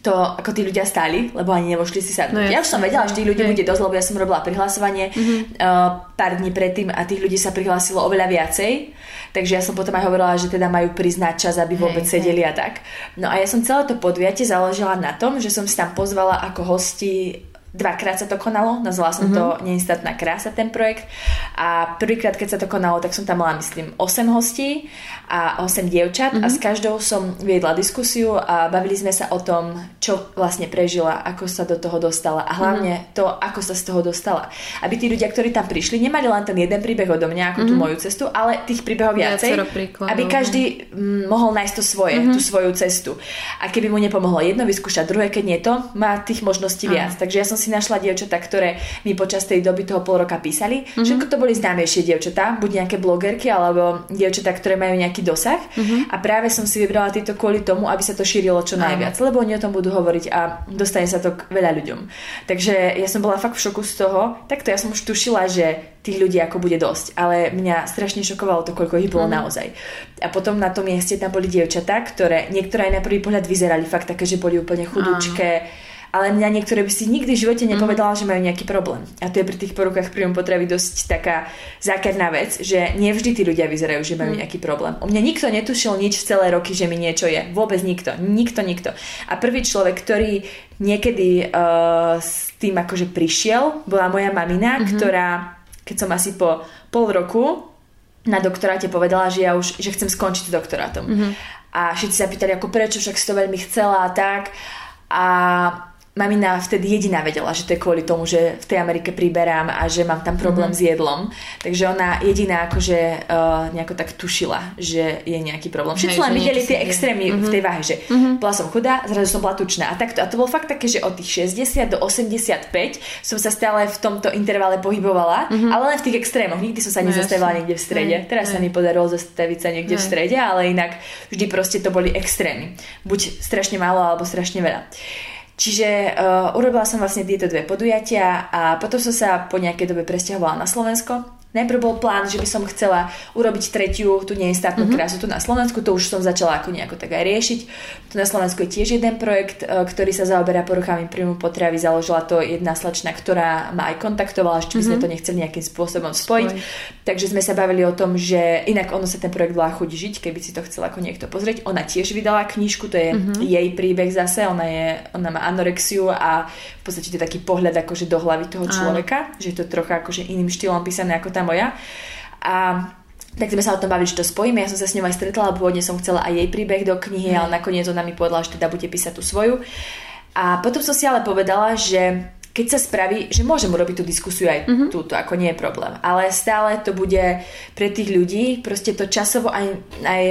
to ako tí ľudia stáli, lebo ani nemošli si sadnúť. No, ja už som vedela, že tých ľudí hej. bude dosť, lebo ja som robila prihlasovanie mm-hmm. uh, pár dní predtým a tých ľudí sa prihlásilo oveľa viacej. Takže ja som potom aj hovorila, že teda majú priznať čas, aby vôbec Hej, sedeli a tak. No a ja som celé to podujatie založila na tom, že som si tam pozvala ako hosti Dvakrát sa to konalo, nazvala som mm-hmm. to Neinstatná krása, ten projekt. A prvýkrát, keď sa to konalo, tak som tam mala, myslím, 8 hostí a 8 dievčat mm-hmm. a s každou som viedla diskusiu a bavili sme sa o tom, čo vlastne prežila, ako sa do toho dostala a hlavne mm-hmm. to, ako sa z toho dostala. Aby tí ľudia, ktorí tam prišli, nemali len ten jeden príbeh odo mňa, ako mm-hmm. tú moju cestu, ale tých príbehov viacej, aby každý mm, mohol nájsť to svoje, mm-hmm. tú svoju cestu. A keby mu nepomohlo jedno vyskúšať, druhé, keď nie to, má tých možností viac. Takže ja som si našla dievčatá, ktoré mi počas tej doby toho pol roka písali. Mm-hmm. Všetko to boli známejšie dievčatá, buď nejaké blogerky alebo dievčatá, ktoré majú nejaký dosah. Mm-hmm. A práve som si vybrala tieto kvôli tomu, aby sa to šírilo čo najviac, mm-hmm. lebo oni o tom budú hovoriť a dostane sa to k veľa ľuďom. Takže ja som bola fakt v šoku z toho. Takto ja som už tušila, že tých ľudí ako bude dosť. Ale mňa strašne šokovalo to, koľko ich bolo mm-hmm. naozaj. A potom na tom mieste tam boli dievčatá, ktoré niektoré aj na prvý pohľad vyzerali fakt také, že boli úplne chudúčké. Mm ale mňa niektoré by si nikdy v živote nepovedala, mm. že majú nejaký problém. A to je pri tých porukách príjmu potravy dosť taká zákerná vec, že nie vždy tí ľudia vyzerajú, že majú mm. nejaký problém. U mňa nikto netušil nič celé roky, že mi niečo je. Vôbec nikto. Nikto, nikto. A prvý človek, ktorý niekedy uh, s tým akože prišiel, bola moja mamina, mm-hmm. ktorá, keď som asi po pol roku na doktoráte povedala, že ja už že chcem skončiť s doktorátom. Mm-hmm. A všetci sa pýtali, ako prečo, však si to veľmi chcela a tak. A mamina vtedy jediná vedela, že to je kvôli tomu, že v tej Amerike priberám a že mám tam problém mm-hmm. s jedlom. Takže ona jediná akože uh, nejako tak tušila, že je nejaký problém. Všetci len videli tie extrémy mm-hmm. v tej váhe, že mm-hmm. bola som chudá, zrazu som bola tučná. A, takto, a to bolo fakt také, že od tých 60 do 85 som sa stále v tomto intervale pohybovala, mm-hmm. ale len v tých extrémoch. Nikdy som sa no, nezastavila niekde v strede. Aj, Teraz aj. sa mi podarilo zastaviť sa niekde aj. v strede, ale inak vždy proste to boli extrémy. Buď strašne málo, alebo strašne veľa. Čiže uh, urobila som vlastne tieto dve podujatia a potom som sa po nejakej dobe presťahovala na Slovensko Najprv bol plán, že by som chcela urobiť tretiu, je statnú mm-hmm. krásu, tu na Slovensku, to už som začala ako nejako tak aj riešiť. Tu na Slovensku je tiež jeden projekt, e, ktorý sa zaoberá poruchami príjmu potravy, založila to jedna slečna, ktorá ma aj kontaktovala, či by sme mm-hmm. to nechceli nejakým spôsobom spojiť. Spoj. Takže sme sa bavili o tom, že inak ono sa ten projekt volá Chuť žiť, keby si to chcel ako niekto pozrieť. Ona tiež vydala knižku, to je mm-hmm. jej príbeh zase, ona, je, ona má anorexiu a v podstate to je taký pohľad akože do hlavy toho človeka, Áno. že je to trocha akože iným štýlom písané ako tá moja. A tak sme sa o tom bavili, že to spojíme. Ja som sa s ňou aj stretla, pôvodne som chcela aj jej príbeh do knihy, mm. ale nakoniec ona mi povedala, že teda bude písať tú svoju. A potom som si ale povedala, že keď sa spraví, že môžem urobiť tú diskusiu aj mm-hmm. túto, ako nie je problém. Ale stále to bude pre tých ľudí proste to časovo aj, aj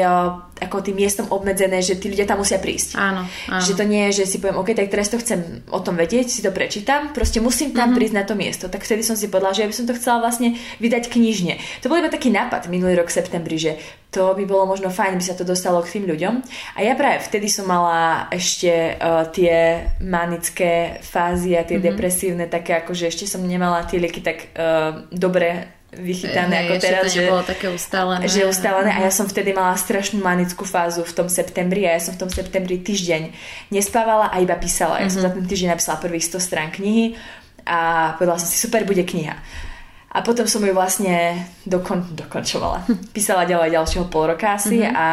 ako tým miestom obmedzené, že tí ľudia tam musia prísť. Áno, áno. Že to nie je, že si poviem, OK, tak teraz to chcem o tom vedieť, si to prečítam, proste musím tam mm-hmm. prísť na to miesto. Tak vtedy som si povedala, že ja by som to chcela vlastne vydať knižne. To bol iba taký nápad minulý rok v septembri, že to by bolo možno fajn, by sa to dostalo k tým ľuďom. A ja práve vtedy som mala ešte uh, tie manické fázy a tie mm-hmm. depresívne, také ako, že ešte som nemala tie lieky tak uh, dobre vychytané hey, ako teraz, to že, také ustálené. že ustálené a ja som vtedy mala strašnú manickú fázu v tom septembri a ja som v tom septembri týždeň nespávala a iba písala. Ja mm-hmm. som za ten týždeň napísala prvých 100 strán knihy a povedala som si, super, bude kniha. A potom som ju vlastne dokon, dokončovala. Písala ďalej ďalšieho pol roka asi mm-hmm. a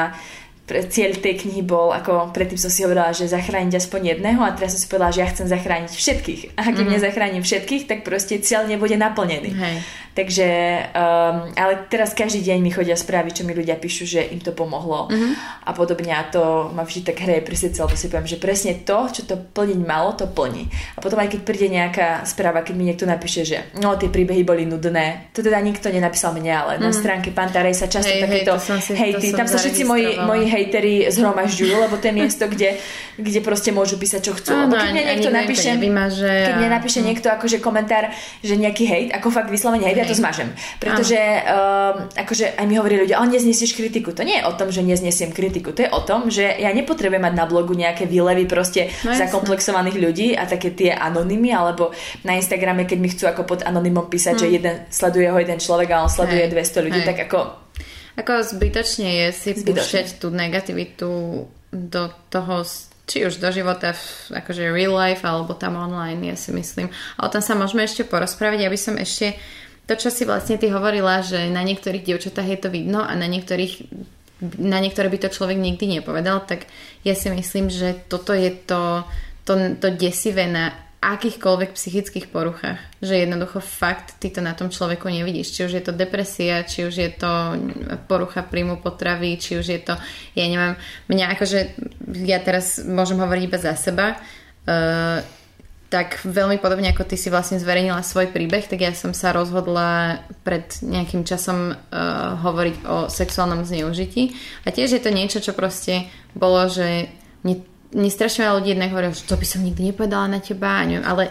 pre, cieľ tej knihy bol, ako predtým som si hovorila, že zachrániť aspoň jedného a teraz som si povedala, že ja chcem zachrániť všetkých. A keď mm-hmm. nezachránim všetkých, tak proste cieľ nebude naplnený. Hej. Takže, um, ale teraz každý deň mi chodia správy, čo mi ľudia píšu, že im to pomohlo mm-hmm. a podobne a to ma vždy tak hreje pri srdce, lebo si poviem, že presne to, čo to plniť malo, to plní. A potom aj keď príde nejaká správa, keď mi niekto napíše, že no tie príbehy boli nudné, to teda nikto nenapísal mne, ale mm-hmm. na mhm. stránke Pantarej sa často hey, takéto hey, hejty, tam sa všetci moji, moji hejteri zhromažďujú, lebo to je miesto, kde, kde proste môžu písať, čo chcú. Áno, keď mne niekto napíše, keď mne napíše mm. niekto akože komentár, že nejaký hejt, ako fakt vyslovene hejt, ja to zmažem. Pretože um, akože aj mi hovorí ľudia, ale neznesieš kritiku. To nie je o tom, že neznesiem kritiku. To je o tom, že ja nepotrebujem mať na blogu nejaké výlevy proste no, zakomplexovaných ľudí a také tie anonymy, alebo na Instagrame, keď mi chcú ako pod anonymom písať, hm. že jeden sleduje ho jeden človek a on sleduje Hej. 200 ľudí, Hej. tak ako... Ako zbytočne je si púšťať tú negativitu do toho či už do života, v, akože real life, alebo tam online, ja si myslím. A o tom sa môžeme ešte porozprávať. Ja by som ešte to, čo si vlastne ty hovorila, že na niektorých dievčatách je to vidno a na niektorých na niektoré by to človek nikdy nepovedal, tak ja si myslím, že toto je to, to, to desivé na akýchkoľvek psychických poruchách. Že jednoducho fakt ty to na tom človeku nevidíš. Či už je to depresia, či už je to porucha príjmu potravy, či už je to, ja neviem, mňa akože, ja teraz môžem hovoriť iba za seba, uh, tak veľmi podobne ako ty si vlastne zverejnila svoj príbeh, tak ja som sa rozhodla pred nejakým časom uh, hovoriť o sexuálnom zneužití. A tiež je to niečo, čo proste bolo, že mne mne strašne veľa ľudí jednak hovorí, že to by som nikdy nepovedala na teba, neviem, ale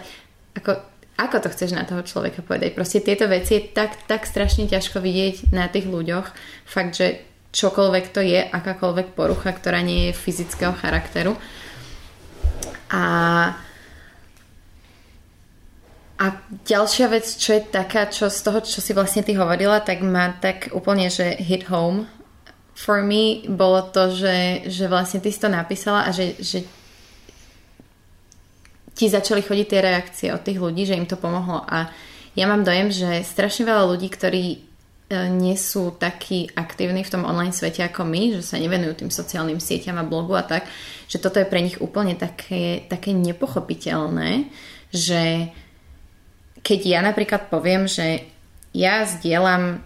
ako, ako to chceš na toho človeka povedať? Proste tieto veci je tak, tak strašne ťažko vidieť na tých ľuďoch. Fakt, že čokoľvek to je, akákoľvek porucha, ktorá nie je fyzického charakteru. A a ďalšia vec, čo je taká, čo z toho, čo si vlastne ty hovorila, tak má tak úplne, že hit home for me bolo to, že, že vlastne ty si to napísala a že, že ti začali chodiť tie reakcie od tých ľudí, že im to pomohlo. A ja mám dojem, že strašne veľa ľudí, ktorí e, nie sú takí aktívni v tom online svete ako my, že sa nevenujú tým sociálnym sieťam a blogu a tak, že toto je pre nich úplne také, také nepochopiteľné, že keď ja napríklad poviem, že ja zdieľam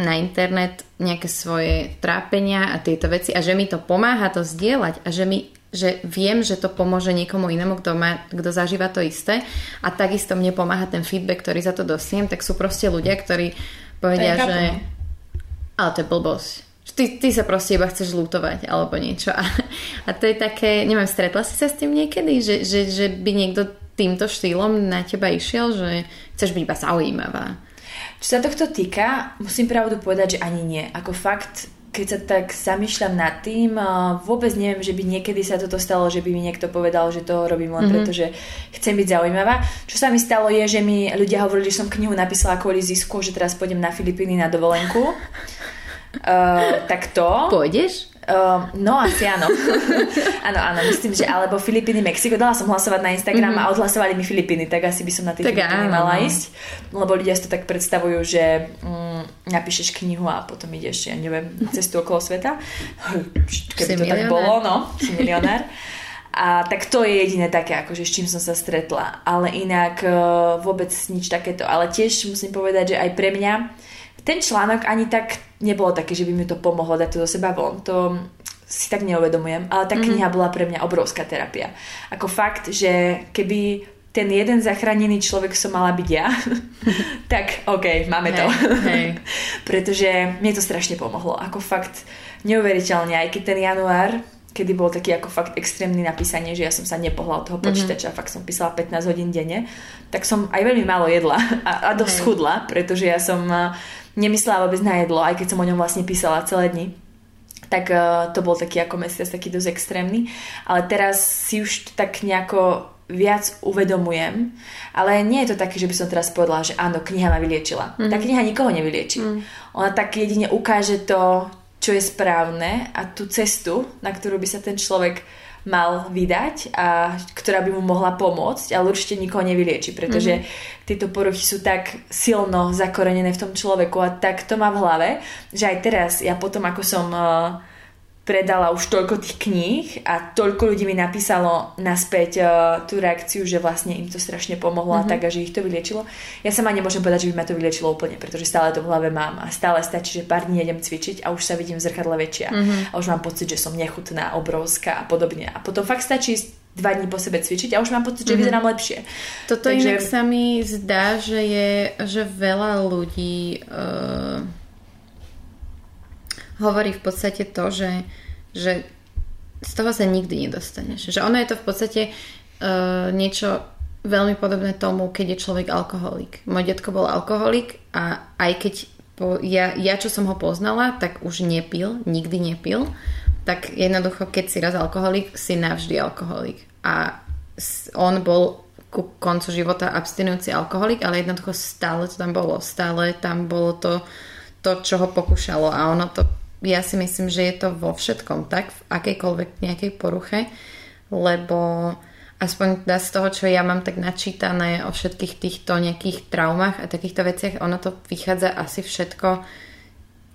na internet nejaké svoje trápenia a tieto veci a že mi to pomáha to zdieľať a že, mi, že viem, že to pomôže niekomu inému, kto, má, kto zažíva to isté a takisto mne pomáha ten feedback, ktorý za to dosiem, tak sú proste ľudia, ktorí povedia, že ale to je blbosť. Ty, ty sa proste iba chceš lutovať alebo niečo. A, a to je také, neviem, stretla si sa s tým niekedy, že, že, že by niekto týmto štýlom na teba išiel, že chceš byť iba zaujímavá. Čo sa tohto týka, musím pravdu povedať, že ani nie. Ako fakt, keď sa tak zamýšľam nad tým, vôbec neviem, že by niekedy sa toto stalo, že by mi niekto povedal, že to robím len mm-hmm. preto, že chcem byť zaujímavá. Čo sa mi stalo je, že mi ľudia hovorili, že som knihu napísala kvôli zisku, že teraz pôjdem na Filipíny na dovolenku. Uh, tak to. Pôjdeš? Uh, no asi áno. áno, áno, myslím, že alebo Filipíny, Mexiko. Dala som hlasovať na Instagram mm-hmm. a odhlasovali mi Filipíny, tak asi by som na tie Filipíny mala ísť. Lebo ľudia si to tak predstavujú, že mm, napíšeš knihu a potom ideš, ja neviem, cestu okolo sveta. Keby si to milionár. tak bolo, no, si milionár. A tak to je jediné také, akože s čím som sa stretla. Ale inak uh, vôbec nič takéto. Ale tiež musím povedať, že aj pre mňa ten článok ani tak nebolo také, že by mi to pomohlo dať to do seba von. To si tak neuvedomujem, ale tá mhm. kniha bola pre mňa obrovská terapia. Ako fakt, že keby ten jeden zachránený človek som mala byť ja, tak OK, máme hey, to. Hey. Pretože mne to strašne pomohlo. Ako fakt neuveriteľne, aj keď ten január, kedy bol taký ako fakt extrémny napísanie, že ja som sa nepohla od toho mhm. počítača, mm-hmm. fakt som písala 15 hodín denne, tak som aj veľmi málo jedla a, a dosť hey. schudla, pretože ja som nemyslela vôbec na jedlo, aj keď som o ňom vlastne písala celé dni tak uh, to bol taký ako mesiac, taký dosť extrémny. Ale teraz si už tak nejako viac uvedomujem, ale nie je to také, že by som teraz povedala, že áno, kniha ma vyliečila. Mm. Tá kniha nikoho nevylieči. Mm. Ona tak jedine ukáže to, čo je správne a tú cestu, na ktorú by sa ten človek mal vydať a ktorá by mu mohla pomôcť, ale určite nikoho nevylieči, pretože mm-hmm. tieto poruchy sú tak silno zakorenené v tom človeku a tak to má v hlave, že aj teraz ja potom, ako som uh, predala už toľko tých kníh a toľko ľudí mi napísalo naspäť uh, tú reakciu, že vlastne im to strašne pomohlo mm-hmm. a mhm. tak a že ich to vyliečilo. Ja sama nemôžem povedať, že by ma to vyliečilo úplne, pretože stále to v hlave mám a stále stačí, že pár dní idem cvičiť a už sa vidím v zrkadle väčšia mm-hmm. a už mám pocit, že som nechutná, obrovská a podobne. A potom fakt stačí dva dní po sebe cvičiť a už mám pocit, že mm-hmm. vyzerám lepšie. Toto Takže... inak sa mi zdá, že je, že veľa ľudí uh hovorí v podstate to, že, že z toho sa nikdy nedostaneš. Že ono je to v podstate uh, niečo veľmi podobné tomu, keď je človek alkoholik. Môj detko bol alkoholik a aj keď po, ja, ja, čo som ho poznala, tak už nepil, nikdy nepil, tak jednoducho, keď si raz alkoholik, si navždy alkoholik. A on bol ku koncu života abstinujúci alkoholik, ale jednoducho stále to tam bolo. Stále tam bolo to, to čo ho pokúšalo a ono to ja si myslím, že je to vo všetkom tak, v akejkoľvek nejakej poruche. lebo aspoň teda z toho, čo ja mám tak načítané o všetkých týchto nejakých traumách a takýchto veciach, ono to vychádza asi všetko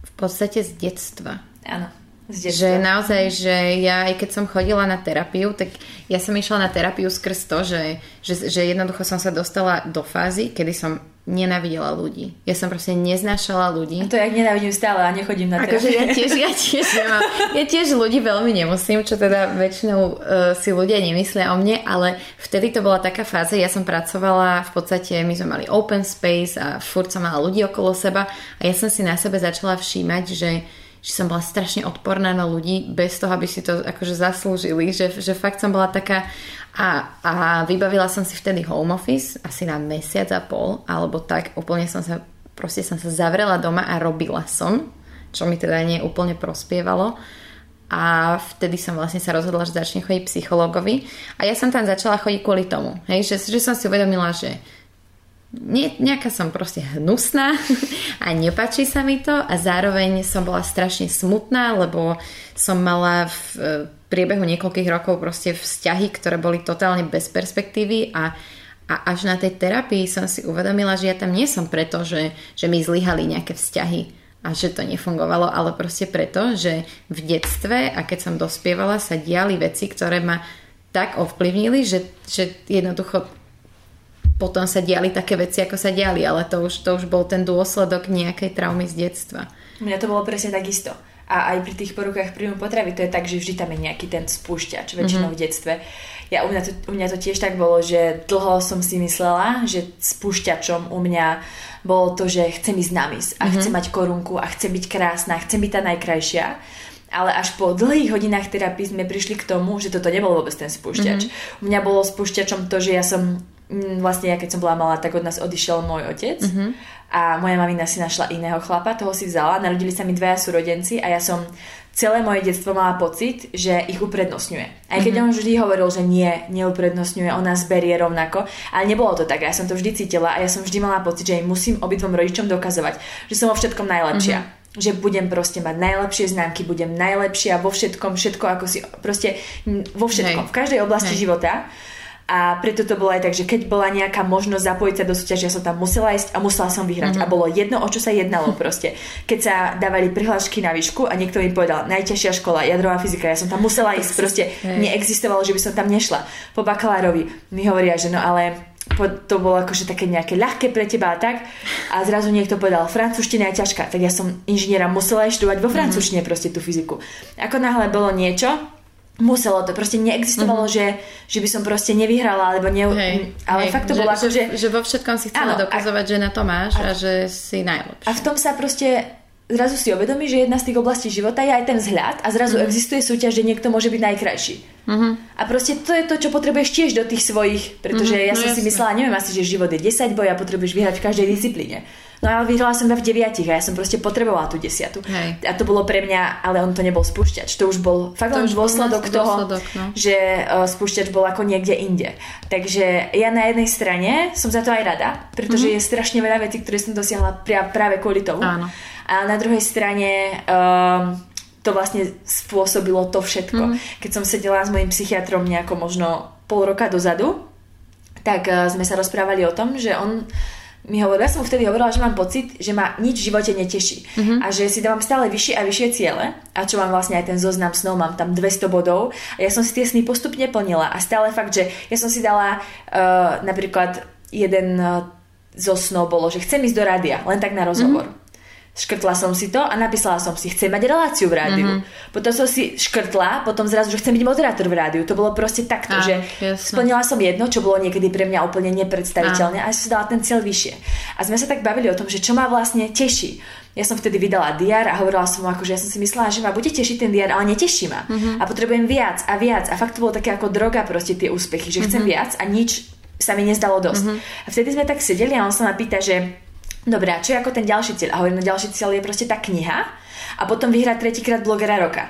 v podstate z detstva. Áno. Že naozaj, že ja aj keď som chodila na terapiu, tak ja som išla na terapiu skrz to, že, že, že jednoducho som sa dostala do fázy, kedy som nenávidela ľudí. Ja som proste neznášala ľudí. A to jak nenávidím stále a nechodím na terapiu. Akože ja tiež, ja tiež nemám, ja tiež ľudí veľmi nemusím, čo teda väčšinou uh, si ľudia nemyslia o mne, ale vtedy to bola taká fáza, ja som pracovala v podstate, my sme mali open space a furt som mala ľudí okolo seba a ja som si na sebe začala všímať, že že som bola strašne odporná na ľudí bez toho, aby si to akože zaslúžili, že, že fakt som bola taká a, a vybavila som si vtedy home office asi na mesiac a pol alebo tak úplne som sa proste som sa zavrela doma a robila som čo mi teda nie úplne prospievalo. A vtedy som vlastne sa rozhodla, že začne chodiť psychologovi. A ja som tam začala chodiť kvôli tomu, hej, že, že som si uvedomila, že nie, nejaká som proste hnusná a nepačí sa mi to a zároveň som bola strašne smutná, lebo som mala v priebehu niekoľkých rokov proste vzťahy, ktoré boli totálne bez perspektívy a, a až na tej terapii som si uvedomila, že ja tam nie som preto, že, že mi zlyhali nejaké vzťahy a že to nefungovalo, ale proste preto, že v detstve a keď som dospievala sa diali veci, ktoré ma tak ovplyvnili, že, že jednoducho potom sa diali také veci, ako sa diali, ale to už, to už bol ten dôsledok nejakej traumy z detstva. Mňa to bolo presne takisto. A aj pri tých porukách príjmu potravy to je tak, že vždy tam je nejaký ten spúšťač, väčšinou mm-hmm. v detstve. Ja, u, mňa to, u mňa to tiež tak bolo, že dlho som si myslela, že spúšťačom u mňa bolo to, že chcem ísť na mis a mm-hmm. chcem mať korunku a chcem byť krásna, chcem byť tá najkrajšia. Ale až po dlhých hodinách terapii sme prišli k tomu, že toto nebol vôbec ten spúšťač. Mm-hmm. U mňa bolo spúšťačom to, že ja som vlastne ja keď som bola malá, tak od nás odišiel môj otec uh-huh. a moja mamina si našla iného chlapa, toho si vzala, narodili sa mi dvaja súrodenci a ja som celé moje detstvo mala pocit, že ich uprednostňuje. Aj keď uh-huh. on vždy hovoril, že nie, neuprednostňuje, on nás berie rovnako, ale nebolo to tak. Ja som to vždy cítila a ja som vždy mala pocit, že im musím obidvom rodičom dokazovať, že som vo všetkom najlepšia. Uh-huh že budem proste mať najlepšie známky, budem najlepšia vo všetkom, všetko ako si, proste vo všetkom, Hej. v každej oblasti Hej. života. A preto to bolo aj tak, že keď bola nejaká možnosť zapojiť sa do súťaže, ja som tam musela ísť a musela som vyhrať. Mm-hmm. A bolo jedno, o čo sa jednalo proste. Keď sa dávali prihlášky na výšku a niekto mi povedal, najťažšia škola, jadrová fyzika, ja som tam musela ísť. Proste neexistovalo, že by som tam nešla. Po bakalárovi mi hovoria, že no ale to bolo akože také nejaké ľahké pre teba a tak. A zrazu niekto povedal, francúzština je ťažká, tak ja som inžiniera musela študovať vo mhm. francúzštine proste tú fyziku. Ako náhle bolo niečo, muselo to, proste neexistovalo, mm-hmm. že, že by som proste nevyhrala, alebo ne... Hej, ale hej, fakt to že, bolo ako, že... Že vo všetkom si chcela áno, dokazovať, a, že na to máš a, a že si najlepšia. A v tom sa proste zrazu si uvedomí, že jedna z tých oblastí života je aj ten vzhľad a zrazu mm-hmm. existuje súťaž, že niekto môže byť najkrajší. Mm-hmm. A proste to je to, čo potrebuješ tiež do tých svojich, pretože mm-hmm, ja no som jasne. si myslela, neviem asi, že život je 10 boj a potrebuješ vyhrať v každej disciplíne. No ale vyhrala som v deviatich a ja som proste potrebovala tú desiatu. Hej. A to bolo pre mňa, ale on to nebol spúšťač. To už bol fakt len dôsledok toho, dôsledok, no. že uh, spúšťač bol ako niekde inde. Takže ja na jednej strane som za to aj rada, pretože mm-hmm. je strašne veľa vecí, ktoré som dosiahla práve kvôli tomu. Áno. A na druhej strane um, to vlastne spôsobilo to všetko. Mm-hmm. Keď som sedela s mojim psychiatrom nejako možno pol roka dozadu, tak uh, sme sa rozprávali o tom, že on mi hovoril, ja som mu vtedy hovorila, že mám pocit, že ma nič v živote neteší. Mm-hmm. a že si dávam stále vyššie a vyššie ciele. A čo mám vlastne aj ten zoznam snov, mám tam 200 bodov. A ja som si tie sny postupne plnila. A stále fakt, že ja som si dala uh, napríklad jeden uh, zo snov bolo, že chcem ísť do rádia, len tak na rozhovor. Mm-hmm škrtla som si to a napísala som si, chcem mať reláciu v rádiu. Mm-hmm. Potom som si škrtla, potom zrazu, že chcem byť moderátor v rádiu. To bolo proste takto, Áno, že jasne. splnila som jedno, čo bolo niekedy pre mňa úplne nepredstaviteľné Áno. a som dala ten cieľ vyššie. A sme sa tak bavili o tom, že čo ma vlastne teší. Ja som vtedy vydala diar a hovorila som mu, že ja som si myslela, že ma bude tešiť ten diar, ale neteší ma. Mm-hmm. A potrebujem viac a viac. A fakt to bolo také ako droga proste tie úspechy, že chcem mm-hmm. viac a nič sa mi nezdalo dosť. Mm-hmm. A vtedy sme tak sedeli a on sa ma pýta, že Dobre, a čo je ako ten ďalší cieľ? A hovorím, no ďalší cieľ je proste tá kniha a potom vyhrať tretíkrát blogera roka.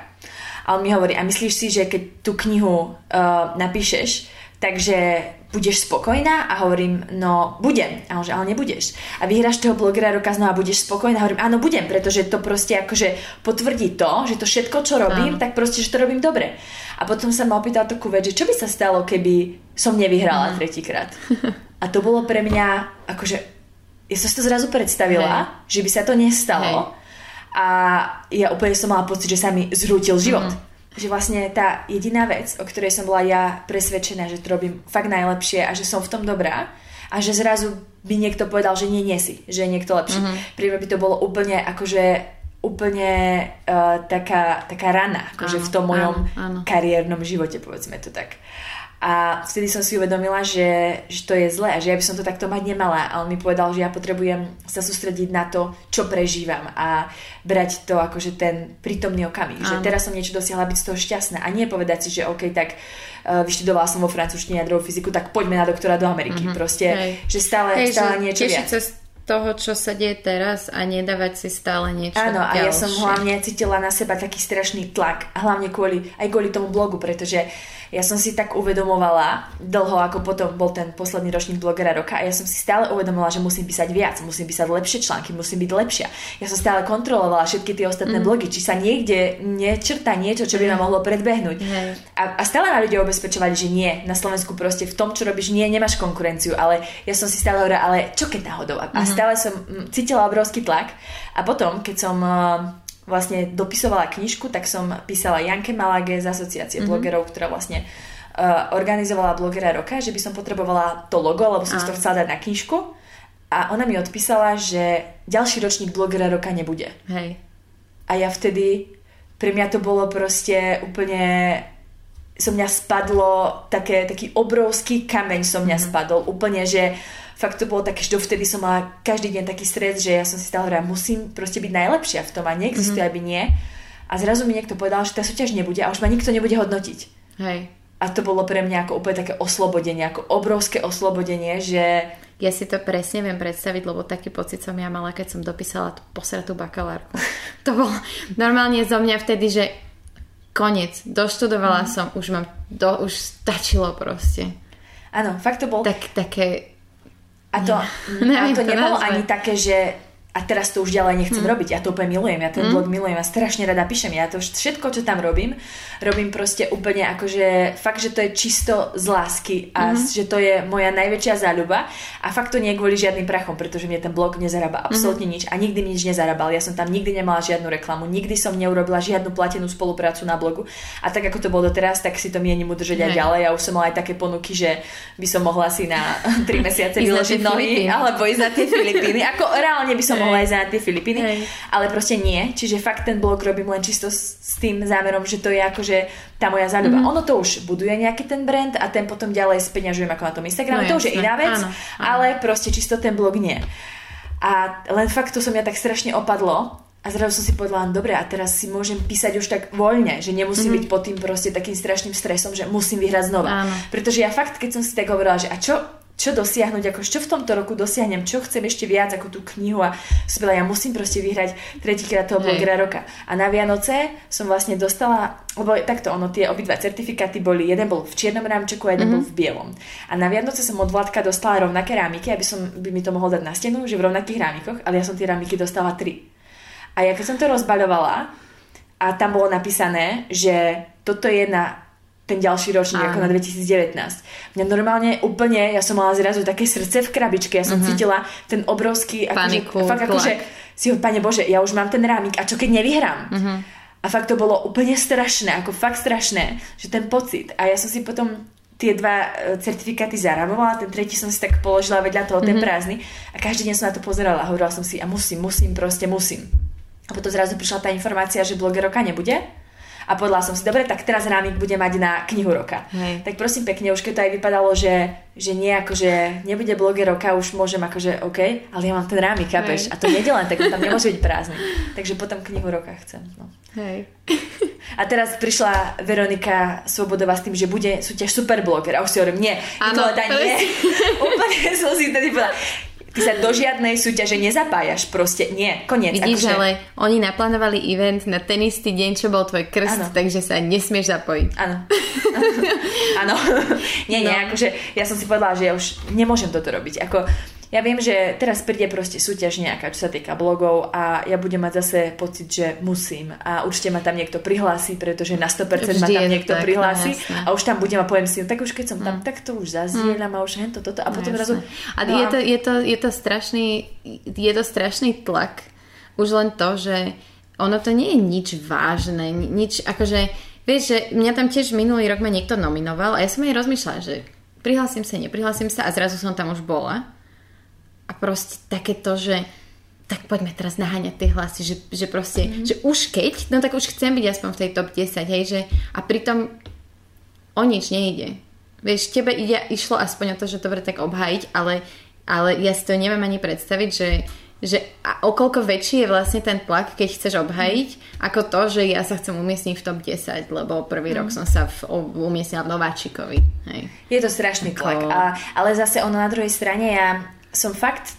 A on mi hovorí, a myslíš si, že keď tú knihu uh, napíšeš, takže budeš spokojná? A hovorím, no budem. A on že, ale nebudeš. A vyhráš toho blogera roka znova, budeš spokojná? A hovorím, áno, budem, pretože to proste akože potvrdí to, že to všetko, čo robím, áno. tak proste, že to robím dobre. A potom sa ma opýtal takú vec, že čo by sa stalo, keby som nevyhrala mm. tretíkrát. A to bolo pre mňa, akože, ja som si to zrazu predstavila, Hej. že by sa to nestalo. Hej. A ja úplne som mala pocit, že sa mi zrútil život. Mm že vlastne tá jediná vec, o ktorej som bola ja presvedčená, že to robím fakt najlepšie a že som v tom dobrá a že zrazu by niekto povedal, že nie, nie si, že je niekto lepší. Mm-hmm. Pri by to bolo úplne akože úplne uh, taká, taká rana akože áno, v tom mojom áno, áno. kariérnom živote, povedzme to tak. A vtedy som si uvedomila, že, že to je zlé a že ja by som to takto mať nemala. A on mi povedal, že ja potrebujem sa sústrediť na to, čo prežívam a brať to akože ten prítomný okamih. Že teraz som niečo dosiahla byť z toho šťastná a nie povedať si, že OK, tak uh, vyštudovala som vo francúzštine jadrovú fyziku, tak poďme na doktora do Ameriky. Mm-hmm. Proste, Hej. že stále, Hej, stále že niečo viac. Sa toho, čo sa deje teraz a nedávať si stále niečo Áno, ďalšie. a ja som hlavne cítila na seba taký strašný tlak, hlavne kvôli, aj kvôli tomu blogu, pretože ja som si tak uvedomovala dlho, ako potom bol ten posledný ročník blogera roka a ja som si stále uvedomovala, že musím písať viac, musím písať lepšie články, musím byť lepšia. Ja som stále kontrolovala všetky tie ostatné mm. blogy, či sa niekde nečrta niečo, čo by ma mohlo predbehnúť. Mm. A, a stále ma ľudia ubezpečovali, že nie, na Slovensku proste v tom, čo robíš, nie, nemáš konkurenciu, ale ja som si stále hovorila, ale čo keď náhodou? A, mm. a stále som cítila obrovský tlak a potom, keď som vlastne dopisovala knižku, tak som písala Janke Malage z asociácie mm-hmm. blogerov, ktorá vlastne uh, organizovala blogera roka, že by som potrebovala to logo, lebo som to chcela dať na knižku. A ona mi odpísala, že ďalší ročník blogera roka nebude. Hej. A ja vtedy, pre mňa to bolo proste úplne som mňa spadlo také, taký obrovský kameň som mňa mm-hmm. spadol úplne, že fakt to bolo také, že dovtedy som mala každý deň taký stres, že ja som si stále hovorila, musím proste byť najlepšia v tom a neexistuje, mm-hmm. aby nie. A zrazu mi niekto povedal, že tá súťaž nebude a už ma nikto nebude hodnotiť. Hej. A to bolo pre mňa ako úplne také oslobodenie, ako obrovské oslobodenie, že... Ja si to presne viem predstaviť, lebo taký pocit som ja mala, keď som dopísala tú posratú bakalárku. to bolo normálne zo mňa vtedy, že koniec, doštudovala mm. som, už mám, do, už stačilo proste. Áno, fakt to bol... Tak, také a to, a to nebolo ani také, že a teraz to už ďalej nechcem hmm. robiť. Ja to úplne milujem, ja ten hmm. blog milujem, ja strašne rada píšem. Ja to všetko, čo tam robím, robím proste úplne akože fakt, že to je čisto z lásky a hmm. že to je moja najväčšia záľuba a fakt to nie je kvôli žiadnym prachom, pretože mne ten blog nezarába absolútne hmm. nič a nikdy mi nič nezarábal. Ja som tam nikdy nemala žiadnu reklamu, nikdy som neurobila žiadnu platenú spoluprácu na blogu a tak ako to bolo doteraz, tak si to mienim udržať aj ďalej. Ja už som mala aj také ponuky, že by som mohla si na 3 mesiace vyložiť nohy alebo ísť na tie Filipíny. Ako reálne by som na tie Filipíny, Hej. ale proste nie. Čiže fakt ten blog robím len čisto s, s tým zámerom, že to je akože tá moja záľuba. Mm-hmm. Ono to už buduje nejaký ten brand a ten potom ďalej speňažujem ako na tom Instagrame. No, to už je iná vec, áno, áno. ale proste čisto ten blog nie. A len fakt to som ja tak strašne opadlo, a zrazu som si povedala, dobre, a teraz si môžem písať už tak voľne, že nemusím mm-hmm. byť pod tým proste takým strašným stresom, že musím vyhrať znova. Áno. Pretože ja fakt, keď som si tak hovorila, že a čo, čo dosiahnuť, ako čo v tomto roku dosiahnem, čo chcem ešte viac ako tú knihu a som ja musím proste vyhrať tretíkrát toho blogera roka. A na Vianoce som vlastne dostala, lebo takto ono, tie obidva certifikáty boli, jeden bol v čiernom rámčeku a jeden mm-hmm. bol v bielom. A na Vianoce som od Vladka dostala rovnaké rámiky, aby som by mi to mohol dať na stenu, že v rovnakých rámikoch, ale ja som tie rámiky dostala tri. A ja keď som to rozbaľovala a tam bolo napísané, že toto je na ten ďalší ročník, ako na 2019. Mňa normálne úplne, ja som mala zrazu také srdce v krabičke, ja som uh-huh. cítila ten obrovský, Paniku, akože, fakt akože si ho, pane Bože, ja už mám ten rámik a čo keď nevyhrám? Uh-huh. A fakt to bolo úplne strašné, ako fakt strašné, že ten pocit. A ja som si potom tie dva e, certifikáty zaramovala, ten tretí som si tak položila vedľa toho, mm-hmm. ten mhm. prázdny a každý deň som na to pozerala a hovorila som si a musím, musím, proste musím. A potom zrazu prišla tá informácia, že bloger roka nebude a povedala som si, dobre, tak teraz rámik bude mať na knihu roka. Hej. Tak prosím pekne, už keď to aj vypadalo, že, že nie, akože nebude bloger roka, už môžem akože OK, ale ja mám ten rámik, chápeš? A to nie len tak, tam nemôže byť prázdny. Takže potom knihu roka chcem. No. Hej. A teraz prišla Veronika Svobodová s tým, že bude súťaž super bloger. A už si hovorím, nie, Nikoleta, nie. Úplne som si tedy povedala, Ty sa do žiadnej súťaže nezapájaš, proste nie, koniec. Vidíš, akože... ale oni naplánovali event na ten istý deň, čo bol tvoj krst, ano. takže sa nesmieš zapojiť. Áno. Áno. nie, nie, no. akože ja som si povedala, že ja už nemôžem toto robiť. Ako, ja viem, že teraz príde proste súťaž nejaká, čo sa týka blogov a ja budem mať zase pocit, že musím a určite ma tam niekto prihlási, pretože na 100% Vždy ma tam niekto tak, prihlási no, a už tam budem a poviem si, no tak už keď som tam, mm. tak to už zazdieľam mm. a už hento toto a potom no, zrazu... A, no je, to, je, to, je, to strašný, je to strašný tlak. Už len to, že ono to nie je nič vážne, nič akože Vieš, že mňa tam tiež minulý rok ma niekto nominoval a ja som aj rozmýšľala, že prihlásim sa, neprihlásim sa a zrazu som tam už bola a proste takéto, že tak poďme teraz naháňať tie hlasy, že, že proste, mm-hmm. že už keď, no tak už chcem byť aspoň v tej top 10, hej, že a pritom o nič nejde. Vieš, tebe ide, išlo aspoň o to, že to bude tak obhajiť, ale, ale ja si to neviem ani predstaviť, že, že a okolko väčší je vlastne ten tlak, keď chceš obhajiť, mm. ako to, že ja sa chcem umiestniť v top 10, lebo prvý mm. rok som sa v, umiestnila v Nováčikovi. Hej. Je to strašný tlak, ako... a, ale zase ono na druhej strane ja som fakt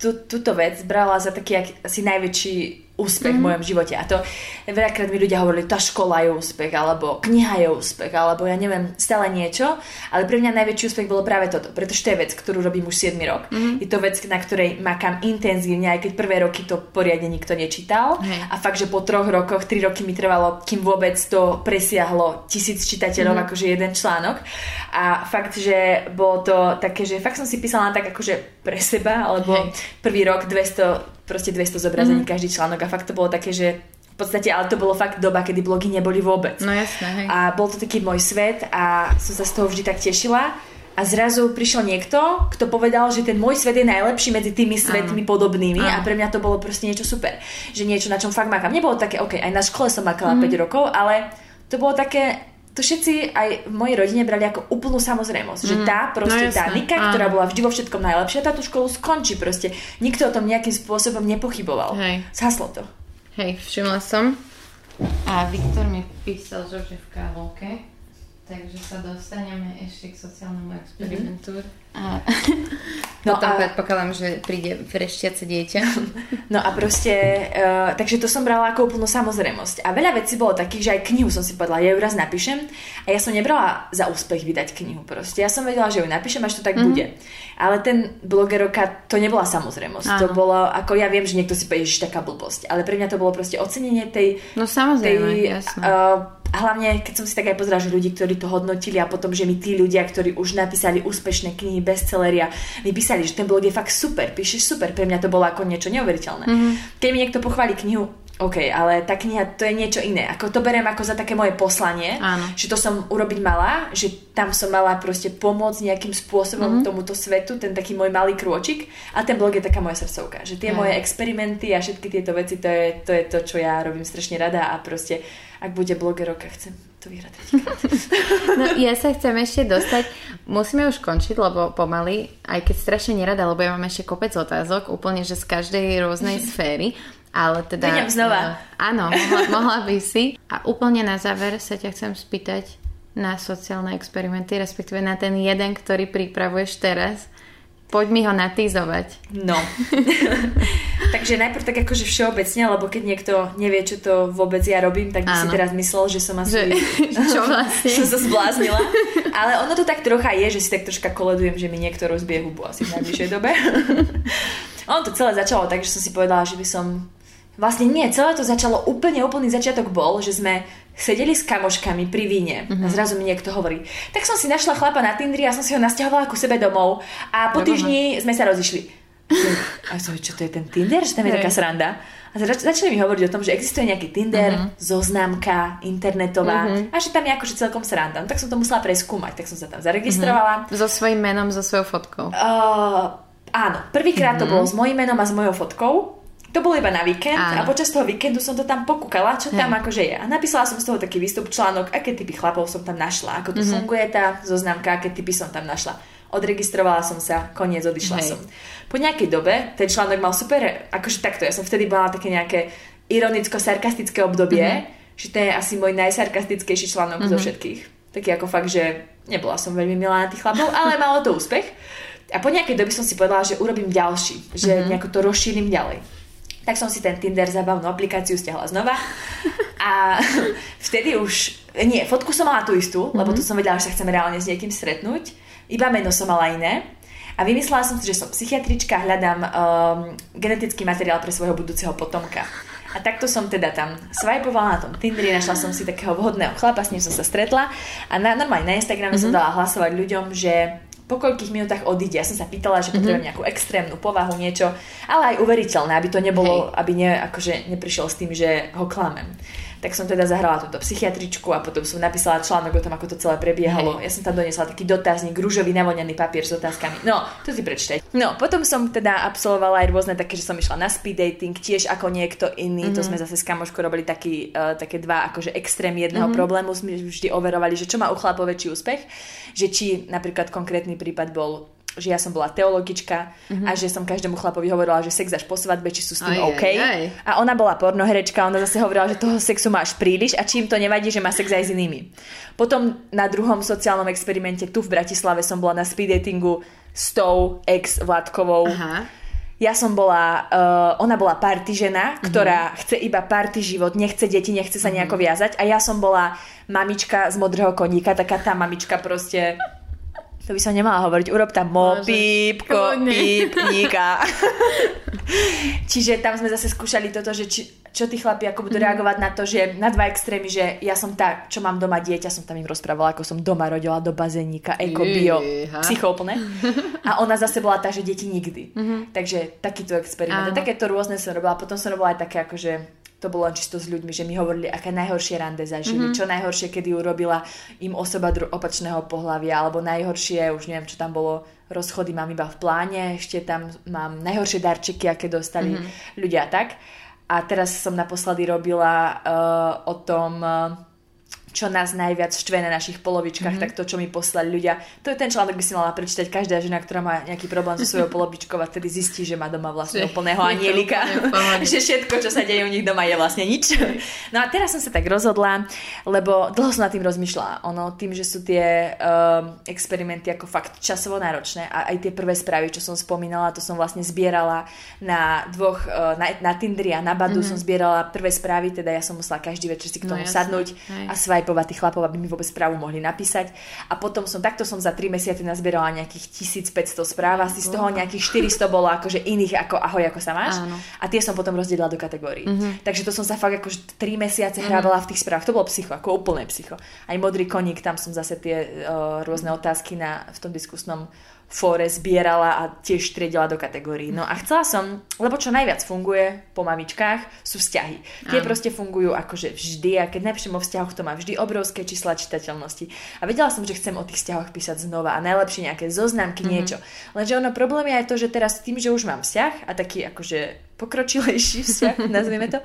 tú, túto vec brala za taký asi najväčší úspech mm. v mojom živote. A to veľakrát mi ľudia hovorili, tá škola je úspech, alebo kniha je úspech, alebo ja neviem, stále niečo. Ale pre mňa najväčší úspech bolo práve toto, pretože to je vec, ktorú robím už 7 rok. Mm. Je to vec, na ktorej makám intenzívne, aj keď prvé roky to poriadne nikto nečítal. Hey. A fakt, že po troch rokoch, tri roky mi trvalo, kým vôbec to presiahlo tisíc čitateľov, mm. akože jeden článok. A fakt, že bolo to také, že fakt som si písala tak akože pre seba, alebo hey. prvý rok 200 proste 200 zobrazení mm. každý článok a fakt to bolo také, že v podstate, ale to bolo fakt doba, kedy blogy neboli vôbec. No jasné, hej. A bol to taký môj svet a som sa z toho vždy tak tešila. A zrazu prišiel niekto, kto povedal, že ten môj svet je najlepší medzi tými svetmi Áno. podobnými Áno. a pre mňa to bolo proste niečo super. Že niečo, na čom fakt makám. Nebolo také, ok, aj na škole som makala mm. 5 rokov, ale to bolo také, to všetci aj v mojej rodine brali ako úplnú samozrejmosť, mm. že tá proste, no, tá Nika, Áno. ktorá bola vždy vo všetkom najlepšia, tá tú školu skončí proste. Nikto o tom nejakým spôsobom nepochyboval. Hej. Zhaslo to. Hej, všimla som. A Viktor mi písal, že v kávovke. Takže sa dostaneme ešte k sociálnemu experimentu. Mm-hmm. A no potom a... predpokladám, že príde vrešťace dieťa. No a proste, uh, takže to som brala ako úplnú samozrejmosť. A veľa vecí bolo takých, že aj knihu som si povedala, ja ju raz napíšem. A ja som nebrala za úspech vydať knihu proste. Ja som vedela, že ju napíšem, až to tak mm-hmm. bude. Ale ten blogeroka, to nebola samozrejmosť. Áno. To bolo, ako ja viem, že niekto si povie, že taká blbosť. Ale pre mňa to bolo proste ocenenie tej... No samozrejme, tej, jasné. Uh, a hlavne, keď som si tak aj pozerala, že ľudí, ktorí to hodnotili a potom, že mi tí ľudia, ktorí už napísali úspešné knihy, bestselleria, mi písali, že ten blog je fakt super, píšeš super. Pre mňa to bolo ako niečo neuveriteľné. Mm-hmm. Keď mi niekto pochváli knihu, OK, ale tá kniha to je niečo iné. Ako to beriem ako za také moje poslanie, Áno. že to som urobiť mala, že tam som mala proste pomôcť nejakým spôsobom mm-hmm. tomuto svetu, ten taký môj malý krôčik a ten blog je taká moja srdcovka, že tie Aj. moje experimenty a všetky tieto veci, to je, to je to, čo ja robím strašne rada a proste ak bude blogerovka, chcem to vyhrať No ja sa chcem ešte dostať, musíme už končiť, lebo pomaly, aj keď strašne nerada, lebo ja mám ešte kopec otázok, úplne, že z každej rôznej sféry, ale teda... Prídem znova. Uh, áno, mohla, mohla by si. A úplne na záver sa ťa chcem spýtať na sociálne experimenty, respektíve na ten jeden, ktorý pripravuješ teraz Poď mi ho natýzovať. No. Takže najprv tak akože všeobecne, lebo keď niekto nevie, čo to vôbec ja robím, tak by Áno. si teraz myslel, že som asi... Že, čo vlastne? som sa zbláznila. Ale ono to tak trocha je, že si tak troška koledujem, že mi niekto rozbije hubu asi v najbližšej dobe. ono to celé začalo tak, že som si povedala, že by som Vlastne nie, celé to začalo úplne, úplný začiatok bol, že sme sedeli s kamoškami pri víne uh-huh. a zrazu mi niekto hovorí, tak som si našla chlapa na Tindri a som si ho nasťahovala ku sebe domov a po týždni sme sa rozišli. A som, čo to je ten Tinder, že tam je taká sranda. A zač- začali mi hovoriť o tom, že existuje nejaký Tinder, uh-huh. zoznámka internetová uh-huh. a že tam je akože celkom sranda. No, tak som to musela preskúmať, tak som sa tam zaregistrovala. Uh-huh. So svojím menom, so svojou fotkou. Uh, áno, prvýkrát uh-huh. to bolo s mojím menom a s mojou fotkou. To bolo iba na víkend Áno. a počas toho víkendu som to tam pokúkala, čo tam akože je. A napísala som z toho taký výstup článok, aké typy chlapov som tam našla, ako to mm-hmm. funguje tá zoznamka, aké typy som tam našla. Odregistrovala som sa, koniec, odišla Hej. som. Po nejakej dobe ten článok mal super, akože takto, ja som vtedy bola také nejaké ironicko-sarkastické obdobie, mm-hmm. že to je asi môj najsarkastickejší článok mm-hmm. zo všetkých. Taký ako fakt, že nebola som veľmi milá na tých chlapov, ale malo to úspech. A po nejakej dobe som si povedala, že urobím ďalší, že mm-hmm. nejako to rozšírim ďalej. Tak som si ten Tinder zabavnú aplikáciu stiahla znova a vtedy už Nie, fotku som mala tú istú, mm-hmm. lebo tu som vedela, že sa chceme reálne s niekým stretnúť. Iba meno som mala iné. A vymyslela som si, že som psychiatrička, hľadám um, genetický materiál pre svojho budúceho potomka. A takto som teda tam swipovala na tom Tinderi, našla som si takého vhodného chlapa, s ním som sa stretla a na, normálne na Instagrame mm-hmm. som dala hlasovať ľuďom, že po koľkých minútach odíde. Ja som sa pýtala, že potrebujem mm-hmm. nejakú extrémnu povahu, niečo, ale aj uveriteľné, aby to nebolo, Hej. aby ne, akože neprišiel s tým, že ho klamem tak som teda zahrala túto psychiatričku a potom som napísala článok o tom, ako to celé prebiehalo. Hej. Ja som tam doniesla taký dotazník, rúžový navoňaný papier s otázkami. No, to si prečtaj. No, potom som teda absolvovala aj rôzne také, že som išla na speed dating, tiež ako niekto iný. Mm-hmm. To sme zase s kamoškou robili taký, uh, také dva akože extrém jedného mm-hmm. problému. Sme vždy overovali, že čo má u chlapov väčší úspech. Že či napríklad konkrétny prípad bol že ja som bola teologička mm-hmm. a že som každému chlapovi hovorila, že sex až po svadbe, či sú s tým aj, OK. Aj, aj. A ona bola pornoherečka, ona zase hovorila, že toho sexu máš príliš a čím to nevadí, že má sex aj s inými. Potom na druhom sociálnom experimente tu v Bratislave som bola na speed datingu s tou ex Vládkovou. Aha. Ja som bola, uh, ona bola party žena, ktorá mm-hmm. chce iba party život, nechce deti, nechce sa nejako mm-hmm. viazať a ja som bola mamička z modrého koníka, taká tá mamička proste to by som nemala hovoriť, urob tam mo, píp, ko, píp, níka. Čiže tam sme zase skúšali toto, že či, čo tí chlapi ako budú mm. reagovať na to, že na dva extrémy, že ja som tá, čo mám doma dieťa, som tam im rozprávala, ako som doma rodila do bazénika, eko, bio, psychoplne. A ona zase bola tá, že deti nikdy. Mm-hmm. Takže takýto experiment. A takéto rôzne som robila. Potom som robila aj také akože to bolo len čisto s ľuďmi, že mi hovorili, aké najhoršie rande zažili, mm-hmm. čo najhoršie, kedy urobila im osoba dru- opačného pohľavia, alebo najhoršie, už neviem, čo tam bolo, rozchody mám iba v pláne, ešte tam mám najhoršie darčeky, aké dostali mm-hmm. ľudia tak. A teraz som naposledy robila uh, o tom... Uh, čo nás najviac štve na našich polovičkách, mm-hmm. tak to, čo mi poslali ľudia. To je ten článok, by si mala prečítať každá žena, ktorá má nejaký problém so svojou polovičkou a vtedy zistí, že má doma vlastne úplného anielika. že všetko, čo sa deje u nich doma je vlastne nič. No a teraz som sa tak rozhodla, lebo dlho som nad tým rozmýšľala. Ono, tým, že sú tie uh, experimenty ako fakt časovo náročné a aj tie prvé správy, čo som spomínala, to som vlastne zbierala na dvoch, uh, na, na Tinderi a na Badu mm-hmm. som zbierala prvé správy, teda ja som musela každý večer si k no tomu no, sadnúť a svaj swipovať tých chlapov, aby mi vôbec správu mohli napísať. A potom som, takto som za 3 mesiace nazbierala nejakých 1500 správ, asi z toho nejakých 400 bolo akože iných ako ahoj, ako sa máš. Áno. A tie som potom rozdelila do kategórií. Mm-hmm. Takže to som sa fakt akože 3 mesiace hrávala mm-hmm. v tých správach. To bolo psycho, ako úplné psycho. Aj modrý koník, tam som zase tie uh, rôzne otázky na, v tom diskusnom fóre zbierala a tiež triedila do kategórií. No a chcela som, lebo čo najviac funguje po mamičkách sú vzťahy. Tie Áno. proste fungujú akože vždy a keď najlepšie o vzťahoch to má vždy obrovské čísla čitateľnosti. A vedela som, že chcem o tých vzťahoch písať znova a najlepšie nejaké zoznamky, mm-hmm. niečo. Lenže ono problém je aj to, že teraz tým, že už mám vzťah a taký akože pokročilejší vzťah, nazvieme to,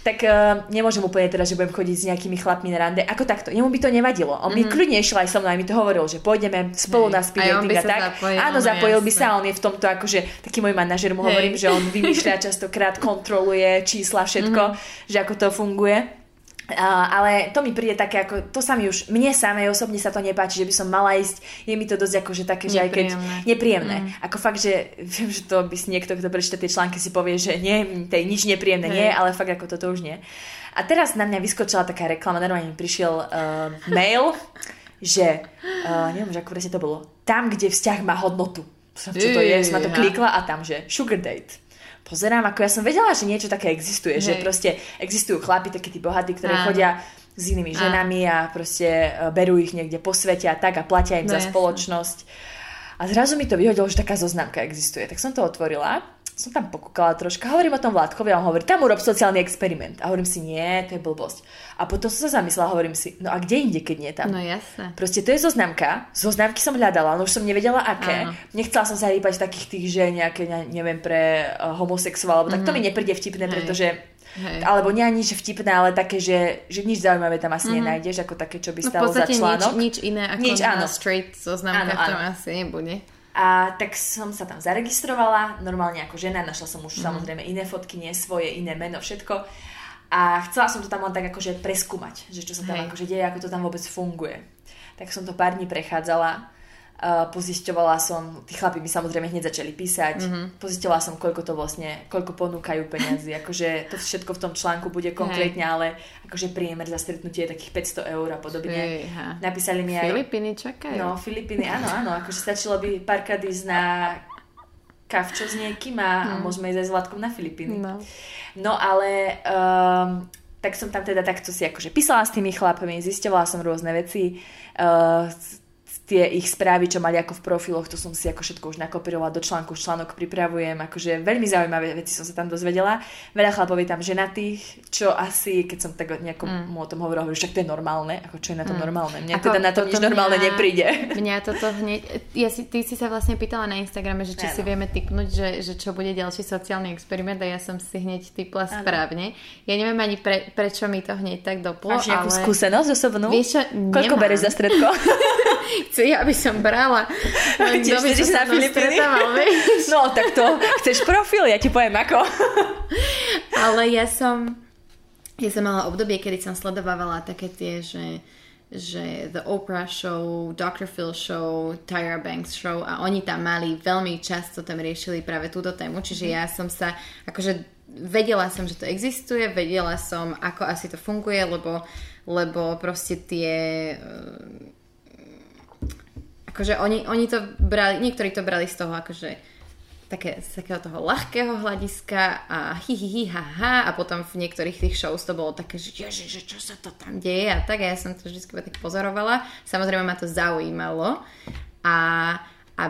tak uh, nemôžem úplne teraz, že budem chodiť s nejakými chlapmi na rande. Ako takto, jemu by to nevadilo. On mm-hmm. by kľudne išiel aj so mnou, aj mi to hovoril, že pôjdeme spolu na speed dating a tak. Zapojil, Áno, no, zapojil jasne. by sa, on je v tomto akože taký môj manažer, mu Hej. hovorím, že on vymýšľa častokrát, kontroluje čísla, všetko, mm-hmm. že ako to funguje. Uh, ale to mi príde také ako, to sa mi už, mne samej osobne sa to nepáči, že by som mala ísť, je mi to dosť akože také, že aj keď, nepríjemné. Mm. Ako fakt, že viem, že to by si niekto, kto prečíta tie články si povie, že nie, to je nič nepríjemné, hey. nie, ale fakt ako toto už nie. A teraz na mňa vyskočila taká reklama, normálne mi prišiel uh, mail, že, uh, neviem, že ako presne to bolo, tam, kde vzťah má hodnotu. Čo to je, som na to klikla a tam, že sugar date pozerám, ako ja som vedela, že niečo také existuje, Hej. že proste existujú chlapi, takí tí bohatí, ktorí Áno. chodia s inými ženami a proste e, berú ich niekde po svete a tak a platia im no, za jasne. spoločnosť. A zrazu mi to vyhodilo, že taká zoznamka existuje. Tak som to otvorila som tam pokúkala troška, hovorím o tom Vládkovi a on hovorí, tam urob sociálny experiment. A hovorím si, nie, to je blbosť. A potom som sa zamyslela, hovorím si, no a kde inde, keď nie tam? No jasne. Proste to je zoznamka, zoznamky som hľadala, ale už som nevedela aké. Áno. Nechcela som sa rýpať takých tých, že nejaké, neviem, pre uh, homosexuál, mm-hmm. tak to mi mhm. nepríde vtipné, pretože Hej. Alebo nie ani že vtipné, ale také, že, že nič zaujímavé tam asi mm-hmm. nenájdeš, ako také, čo by no, stalo za článok. Nič, nič iné ako nič, áno. straight zoznamka áno, áno. tam asi nebude. A tak som sa tam zaregistrovala, normálne ako žena, našla som už mm. samozrejme iné fotky, nie svoje, iné meno, všetko. A chcela som to tam len tak akože preskúmať, že čo sa tam Hej. akože deje, ako to tam vôbec funguje. Tak som to pár dní prechádzala Uh, pozisťovala som, tí chlapi mi samozrejme hneď začali písať, mm-hmm. pozisťovala som, koľko to vlastne, koľko ponúkajú peniazy, akože to všetko v tom článku bude konkrétne, hey. ale akože priemer za stretnutie je takých 500 eur a podobne. Fíha. Napísali mi aj... Filipíny čakajú. No, Filipíny, áno, áno, akože stačilo by párkrát ísť na kavčo s niekým a, mm. a môžeme ísť aj s Vladkom na Filipíny. No. no ale um, tak som tam teda takto si akože písala s tými chlapmi, zisťovala som rôzne veci, uh, tie ich správy, čo mali ako v profiloch, to som si ako všetko už nakopírovala do článku, článok pripravujem, akože veľmi zaujímavé veci som sa tam dozvedela. Veľa chlapov je tam ženatých, čo asi, keď som tak nejako mm. mu o tom hovorila, že však to je normálne, ako čo je na tom mm. normálne. Mne ako teda na tom nič normálne mňa, nepríde. Mňa toto hneď, ja si, ty si sa vlastne pýtala na Instagrame, že či ano. si vieme typnúť, že, že čo bude ďalší sociálny experiment a ja som si hneď typla ano. správne. Ja neviem ani pre, prečo mi to hneď tak doplo. Máš nejakú ale... skúsenosť osobnú? Vieš čo, Koľko bereš za stredko? Chci, aby som brala. Tiež by sa na Filipíny? No, tak to chceš profil, ja ti poviem ako. Ale ja som, ja som mala obdobie, kedy som sledovala také tie, že že The Oprah Show, Dr. Phil Show, Tyra Banks Show a oni tam mali veľmi často tam riešili práve túto tému, čiže mm-hmm. ja som sa, akože vedela som, že to existuje, vedela som, ako asi to funguje, lebo, lebo proste tie akože oni, oni to brali, niektorí to brali z toho akože také, z takého toho ľahkého hľadiska a hi, hi, hi, ha, ha a potom v niektorých tých shows to bolo také, že ježi, že čo sa to tam deje a tak a ja som to vždy tak pozorovala. Samozrejme ma to zaujímalo a, a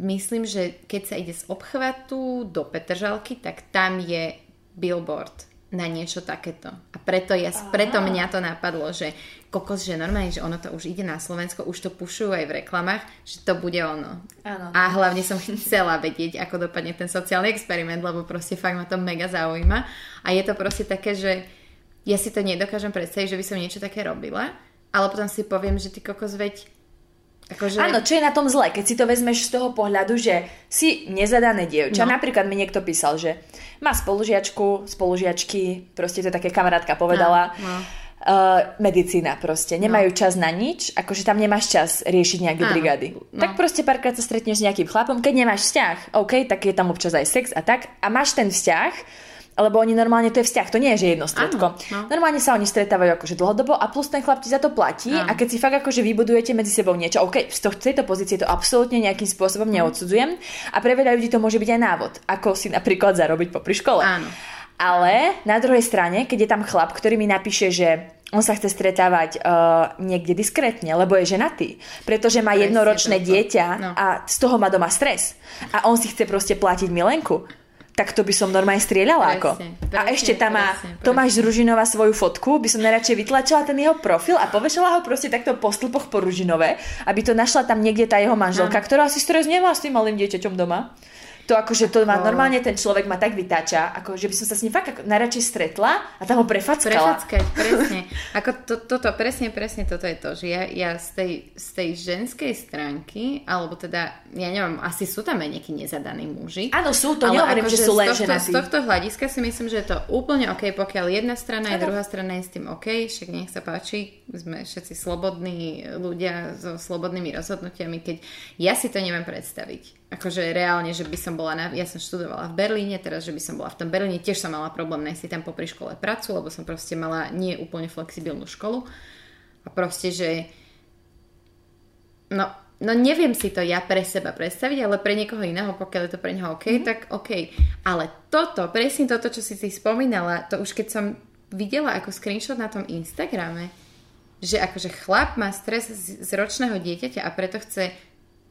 myslím, že keď sa ide z obchvatu do Petržalky, tak tam je billboard na niečo takéto. A preto, ja, preto mňa to napadlo, že kokos, že normálne, že ono to už ide na Slovensko, už to pušujú aj v reklamách, že to bude ono. Áno. A hlavne som chcela vedieť, ako dopadne ten sociálny experiment, lebo proste fakt ma to mega zaujíma. A je to proste také, že ja si to nedokážem predstaviť, že by som niečo také robila, ale potom si poviem, že ty kokos veď Akože... Áno, čo je na tom zle, keď si to vezmeš z toho pohľadu, že si nezadané dievča. No. Napríklad mi niekto písal, že má spolužiačku, spolužiačky, proste to také kamarátka povedala. No, no uh, medicína proste. Nemajú no. čas na nič, akože tam nemáš čas riešiť nejaké Áno. brigády. No. Tak proste párkrát sa stretneš s nejakým chlapom, keď nemáš vzťah, OK, tak je tam občas aj sex a tak, a máš ten vzťah, lebo oni normálne, to je vzťah, to nie je, že jedno stredko. no. Normálne sa oni stretávajú akože dlhodobo a plus ten chlap ti za to platí Áno. a keď si fakt akože vybudujete medzi sebou niečo, OK, z tejto pozície to absolútne nejakým spôsobom neodsudzujem a pre veľa ľudí to môže byť aj návod, ako si napríklad zarobiť po škole. Áno. Ale na druhej strane, keď je tam chlap, ktorý mi napíše, že on sa chce stretávať uh, niekde diskrétne, lebo je ženatý, pretože má jednoročné dieťa no. a z toho má doma stres. A on si chce proste platiť milenku tak to by som normálne strieľala ako. Presne, a ešte tam má presne, Tomáš Ružinova svoju fotku, by som najradšej vytlačila ten jeho profil a povešala ho proste takto po stĺpoch po Ružinové, aby to našla tam niekde tá jeho manželka, no. ktorá si stres nemá s tým malým dieťaťom doma to akože to má, normálne ten človek ma tak vytáča, ako že by som sa s ním fakt ako najradšej stretla a tam ho prefackala. Prefackať, presne. Ako to, toto, presne, presne toto je to, že ja, ja z, tej, z tej ženskej stránky, alebo teda, ja neviem, asi sú tam aj nejakí nezadaní muži. Áno, sú to, nehovorím, že sú len z tohto, z tohto hľadiska si myslím, že je to úplne OK, pokiaľ jedna strana a druhá strana je s tým OK, však nech sa páči, sme všetci slobodní ľudia so slobodnými rozhodnutiami, keď ja si to neviem predstaviť akože reálne, že by som bola, na, ja som študovala v Berlíne, teraz, že by som bola v tom Berlíne, tiež som mala problém nájsť si tam popri škole prácu, lebo som proste mala nie úplne flexibilnú školu a proste, že no, no neviem si to ja pre seba predstaviť, ale pre niekoho iného, pokiaľ je to pre neho OK, mm-hmm. tak OK. Ale toto, presne toto, čo si si spomínala, to už keď som videla ako screenshot na tom Instagrame, že akože chlap má stres z, z ročného dieťaťa a preto chce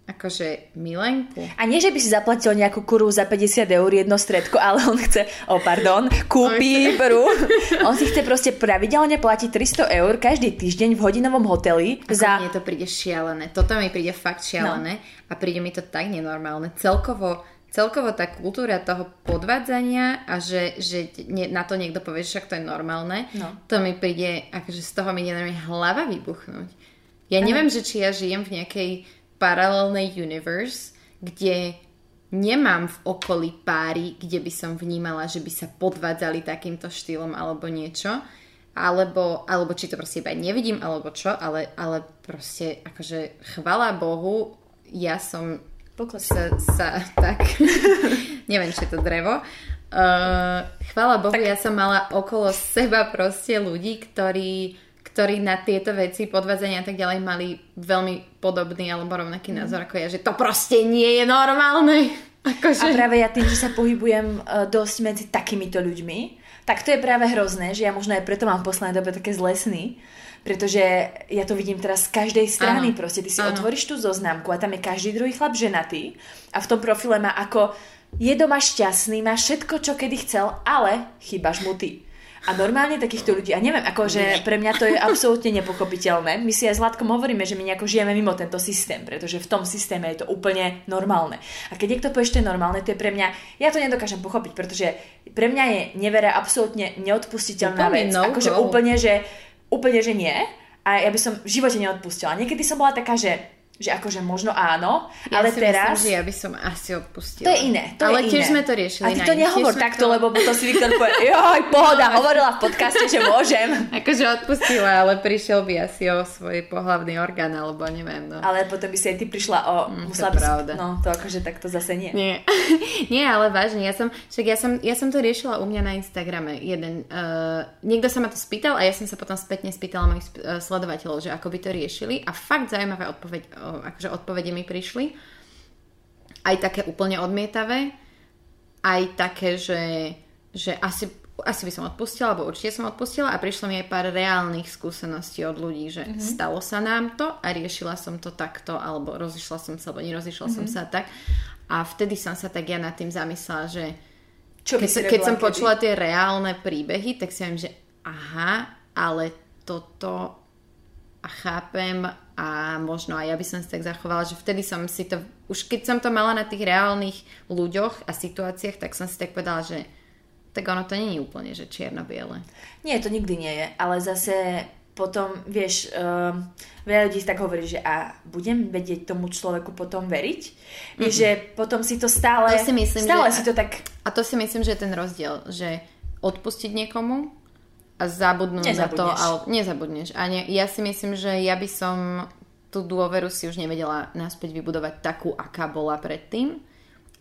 akože milenku. A nie, že by si zaplatil nejakú kuru za 50 eur jedno stredko, ale on chce, oh pardon, kúpi prú. On si chce proste pravidelne platiť 300 eur každý týždeň v hodinovom hoteli. Ako za... mne to príde šialené. Toto mi príde fakt šialené no. a príde mi to tak nenormálne. Celkovo celkovo tá kultúra toho podvádzania a že, že nie, na to niekto povie, že však to je normálne, no. to mi príde, akože z toho mi neviem hlava vybuchnúť. Ja neviem, že či ja žijem v nejakej paralelnej universe, kde nemám v okolí páry, kde by som vnímala, že by sa podvádzali takýmto štýlom alebo niečo. Alebo, alebo či to proste iba nevidím, alebo čo, ale, ale proste akože chvala Bohu, ja som Pokles. sa, sa tak, neviem, či je to drevo, uh, chvála Bohu, ja som mala okolo seba proste ľudí, ktorí, ktorí na tieto veci, podvádzania a tak ďalej mali veľmi podobný alebo rovnaký Mhm. názor ako ja, že to proste nie je normálne. Akože... A práve ja tým, že sa pohybujem uh, dosť medzi takýmito ľuďmi, tak to je práve hrozné, že ja možno aj preto mám v poslednej dobe také zlé sny, pretože ja to vidím teraz z každej strany, Áno. proste ty si Áno. otvoríš tú zoznamku a tam je každý druhý chlap ženatý a v tom profile má ako je doma šťastný, má všetko, čo kedy chcel, ale chýbaš mu ty. A normálne takýchto ľudí, a neviem, akože pre mňa to je absolútne nepochopiteľné. My si aj s Zlatkom hovoríme, že my nejako žijeme mimo tento systém, pretože v tom systéme je to úplne normálne. A keď niekto povie, že to je normálne, to je pre mňa, ja to nedokážem pochopiť, pretože pre mňa je nevera absolútne neodpustiteľná Úplne vec. no akože go. úplne, že, úplne, že nie. A ja by som v živote neodpustila. Niekedy som bola taká, že že akože možno áno, Ja ale si teraz... Myslím, že ja by som asi odpustila. To je iné. To Ale je tiež iné. sme to riešili. A ty to nehovor takto, lebo to si Viktor povie, joj, pohoda, hovorila v podcaste, že môžem. Akože odpustila, ale prišiel by asi o svoj pohlavný orgán, alebo neviem. No. Ale potom by si aj ty prišla o... Mm, to musela by si- pravda. No, to akože takto zase nie. Nie. Nie, ale vážne, ja som, však ja som, ja som to riešila u mňa na Instagrame. Jeden, uh, niekto sa ma to spýtal a ja som sa potom spätne spýtala mojich uh, sledovateľov, že ako by to riešili a fakt zaujímavé odpoveď, akože odpovede mi prišli. Aj také úplne odmietavé, aj také, že, že asi, asi by som odpustila, alebo určite som odpustila a prišlo mi aj pár reálnych skúseností od ľudí, že mm-hmm. stalo sa nám to a riešila som to takto, alebo rozišla som sa, alebo nerozišla mm-hmm. som sa tak. A vtedy som sa tak ja nad tým zamyslela, že Čo keď, keď som kedy? počula tie reálne príbehy, tak si viem, že aha, ale toto a chápem a možno aj ja by som si tak zachovala, že vtedy som si to, už keď som to mala na tých reálnych ľuďoch a situáciách, tak som si tak povedala, že tak ono to je úplne, že čierno-biele. Nie, to nikdy nie je, ale zase potom, vieš, um, veľa ľudí tak hovorí, že a budem vedieť tomu človeku potom veriť? Vieš, že potom si to stále, To si myslím, stále že- si to tak A to si myslím, že je ten rozdiel, že odpustiť niekomu a zabudnúť na to, ale nezabudneš. A ne, ja si myslím, že ja by som tú dôveru si už nevedela naspäť vybudovať takú, aká bola predtým,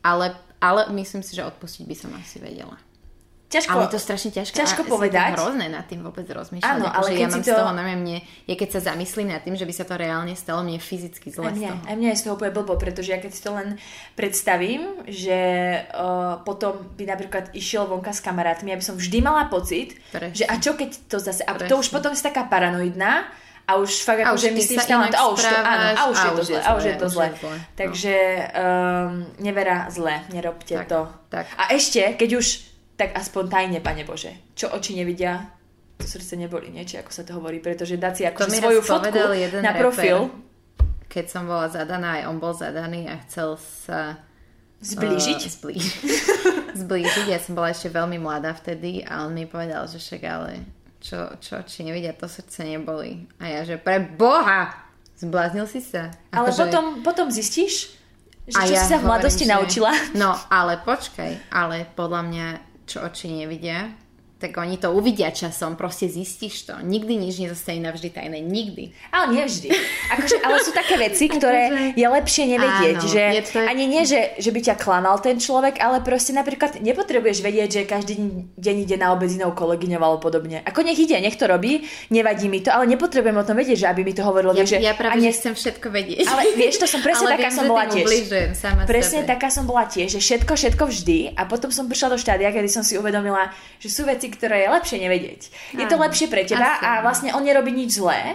ale, ale myslím si, že odpustiť by som asi vedela. Ťažko... Ale je to strašne ťažké. ťažko a je povedať. to hrozné nad tým vôbec rozmýšľať. Áno, ale akože keď ja mám to- z toho, neviem, mne, ja keď sa zamyslím nad tým, že by sa to reálne stalo, mne je fyzicky zle z mňa, toho. aj mňa je z toho úplne blbo, pretože ja keď si to len predstavím, že uh, potom by napríklad išiel vonka s kamarátmi, ja by som vždy mala pocit, Presne. že a čo keď to zase... A to Presne. už potom si taká paranoidná a už fakt A už ty myslíš stále, a už to, áno, a už je to zle, a už je to zle. je zle, no. Takže um, nevera zle, nerobte Tak, to. tak. A ešte, keď už, tak aspoň tajne, Pane Bože, čo oči nevidia, to srdce neboli, nie? Či ako sa to hovorí, pretože dať si mi svoju fotku jeden na reper. profil, Keď som bola zadaná, aj on bol zadaný a chcel sa zblížiť. Uh, zblížiť. zblížiť. Ja som bola ešte veľmi mladá vtedy a on mi povedal, že však ale čo, čo či nevidia, to srdce neboli. A ja, že pre Boha! Zbláznil si sa. Ale Akože- potom, potom zistíš, že a čo si sa v hovorím, mladosti že- naučila. No, ale počkaj, ale podľa mňa, čo oči nevidia, tak oni to uvidia časom, proste zistíš to. Nikdy nič nezostane navždy tajné, nikdy. Ale nie vždy. Akože, ale sú také veci, ktoré Akože- je lepšie nevedieť. Áno, že je to- Ani nie, že, že by ťa klamal ten človek, ale proste napríklad nepotrebuješ vedieť, že každý deň ide na obed s inou kolegyňou alebo podobne. Ako nech ide, nech to robí, nevadí mi to, ale nepotrebujem o tom vedieť, že aby mi to hovorilo. Ja, že, ja a práve, ne- chcem všetko vedieť. Ale vieš, to som presne Ale taká viem, som bola tiež. sama Presne sebe. taká som bola tiež, že všetko, všetko vždy a potom som prišla do štádia, kedy som si uvedomila, že sú veci, ktoré je lepšie nevedieť. Je to lepšie pre teba asi a vlastne on nerobí nič zlé.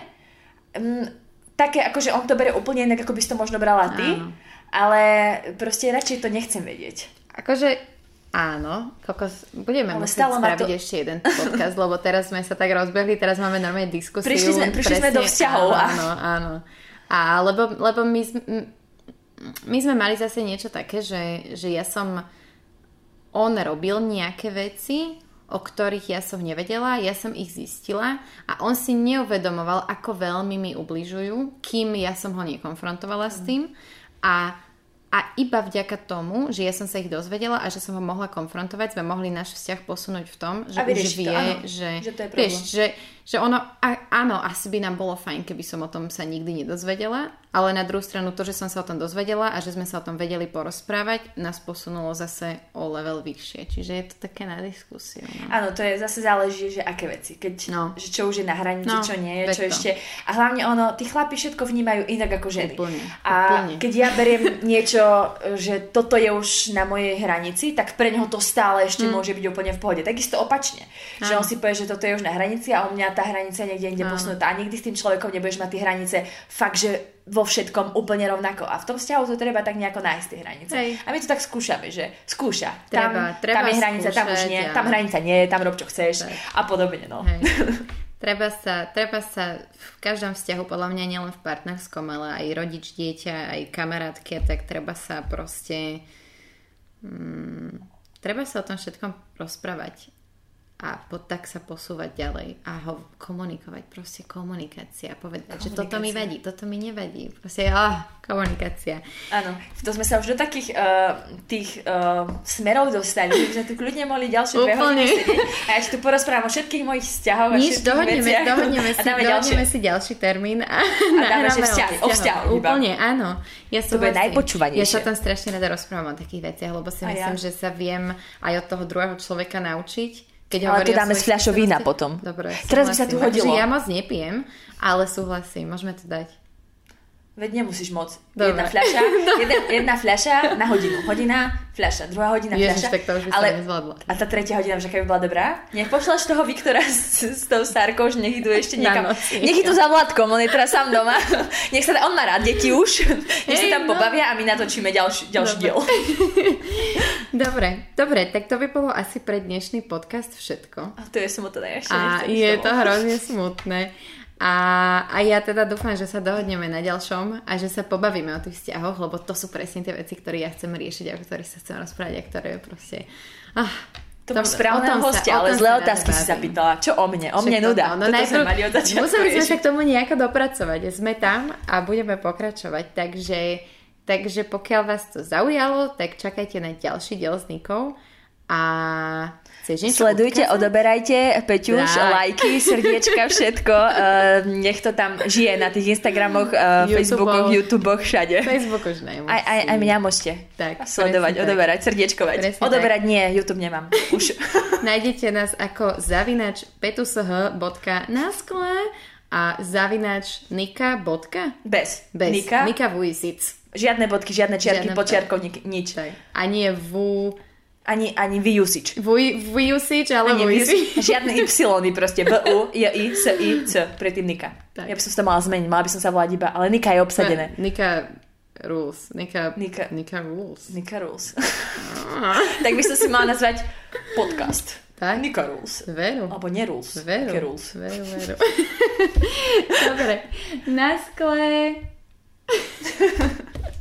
Mm, také, akože on to berie úplne inak, ako by si to možno brala ty, Áno. ale proste radšej to nechcem vedieť. Akože áno, kokos, budeme Ale musieť spraviť to- ešte jeden podcast, lebo teraz sme sa tak rozbehli, teraz máme normálne diskusiu. Prišli sme- prišli sme do vzťahov Áno, áno. A lebo, lebo my, my sme mali zase niečo také, že, že ja som on robil nejaké veci, o ktorých ja som nevedela, ja som ich zistila a on si neuvedomoval, ako veľmi mi ubližujú, kým ja som ho nekonfrontovala s tým. A, a iba vďaka tomu, že ja som sa ich dozvedela a že som ho mohla konfrontovať, sme mohli náš vzťah posunúť v tom, že už to, vie, áno, že, že to je vieš, že, že ono, a, áno, asi by nám bolo fajn, keby som o tom sa nikdy nedozvedela, Ale na druhú stranu to, že som sa o tom dozvedela a že sme sa o tom vedeli porozprávať, nás posunulo zase o level vyššie. Čiže je to také na diskusiu. No. Áno, to je zase záleží, že aké veci. Keď, No. že čo už je na hranici, No, čo nie je, čo to. ešte. A hlavne ono, tí chlapi všetko vnímajú inak ako ženy. Úplne, A úplne. keď ja beriem niečo, že toto je už na mojej hranici, tak pre neho to stále ešte môže byť úplne v pohode. Takisto opačne. Že. Áno. on si povie, že toto je už na hranici a u mňa tá hranica niekde inde posunutá. A nikdy s tým človekom nebudeš mať tie hranice fakt, že vo všetkom úplne rovnako. A v tom vzťahu to treba tak nejako nájsť tie hranice. Hej. A my to tak skúšame, že skúša. Tam, treba tam je hranica, tam už skúšať nie, a- tam hranica nie tam rob čo chceš Tak. a podobne. No. Hej. Treba sa, treba sa v každom vzťahu, podľa mňa nielen v partnerskom, ale aj rodič, dieťa, aj kamarátky, tak treba sa proste... Mm, treba sa o tom všetkom rozprávať a po, tak sa posúvať ďalej a ho komunikovať, proste komunikácia, povedať, že toto mi vadí, toto mi nevadí, proste ah, komunikácia. Áno, to sme sa už do takých uh, tých uh, smerov dostali, že sme tu kľudne mohli ďalšie dve hodiny a ja ti tu porozprávam o všetkých mojich vzťahoch a Nič, dohodneme, veciach. dohodneme, a si, dáme dohodneme ďalšie. si ďalší termín a, dáme, že vzťahy, o iba. Úplne, áno. Ja To bude najpočúvanejšie. Ja sa tam strašne rada rozprávam o takých veciach, lebo si A ja. myslím, že sa viem aj od toho druhého človeka naučiť. Keď Ale to dáme svojich s fľašou vína skúsenostiach. potom. Dobre, Teraz by sa tu súhlasím. hodilo. Akože ja moc nepijem, ale súhlasím, môžeme to dať. Veď nemusíš moc. Dobre. Jedna fľaša, jedna, jedna fľaša na hodinu. Hodina, fľaša. Druhá hodina, Ježiš, fľaša. tak to už by som nezvládla. A tá tretia hodina, že by bola dobrá? Nech pošleš toho Viktora s, s tou Sárkou, že nech idú ešte niekam. Nech idú za Vladkom, on je teraz sám doma. Nech sa, on má rád deti už. Nech Hej, sa tam no. pobavia a my natočíme ďalší, ďalší Dobre. diel. Dobre, dobre, tak to by bolo asi pre dnešný podcast všetko. A to je smutné ešte. A je to hrozne smutné. A, a ja teda dúfam, že sa dohodneme na ďalšom a že sa pobavíme o tých vzťahoch, lebo to sú presne tie veci, ktoré ja chcem riešiť a o ktorých sa chcem rozprávať a ktoré proste... Ah, To správneho tom sa- hostia, ale zlé sa otázky si sa pýtala. Čo o mne? O mne nuda. No Toto najprv, mali od museli sme sa k tomu nejako dopracovať. Sme tam a budeme pokračovať. Takže, takže pokiaľ vás to zaujalo, tak čakajte na ďalší diel s Nikou. A chceš Sledujte, odkázať? odoberajte, Peťuš, Tak. lajky, srdiečka, všetko. Uh, nech to tam žije na tých Instagramoch, uh. Facebookoch, YouTubech, všade. Facebook už nemusí. Aj, aj, aj mňa môžete Tak, sledovať, presne tak. odoberať, srdiečkovať. Presne odoberať nie, YouTube nemám. Už. Nájdete nás ako zavinač petush.naskle a zavinač nika. Bez. Bez. Nika. Nika Vujisic. Žiadne bodky, žiadne čiarky, Žiadne počiarkov, nik, nič. Tak. A nie vu... Ani, ani vyusič. Vuj, Vujusič, ale vyusič. Žiadne Y proste. B, U, J, I, S, I, C. Predtým Nika. Tak. Ja by som sa to mala zmeniť, mala by som sa volať iba, ale Nika je obsadené. Nika rules. Nika, Nika. Nika rules. Nika Rules. tak by som si mala nazvať podcast. Tak? Nika Rules. Veru. Alebo nie Rules. Veru. Také Rules. Veru, veru. Dobre. Naskle.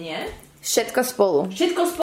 nie? Všetko spolu. Všetko spolu.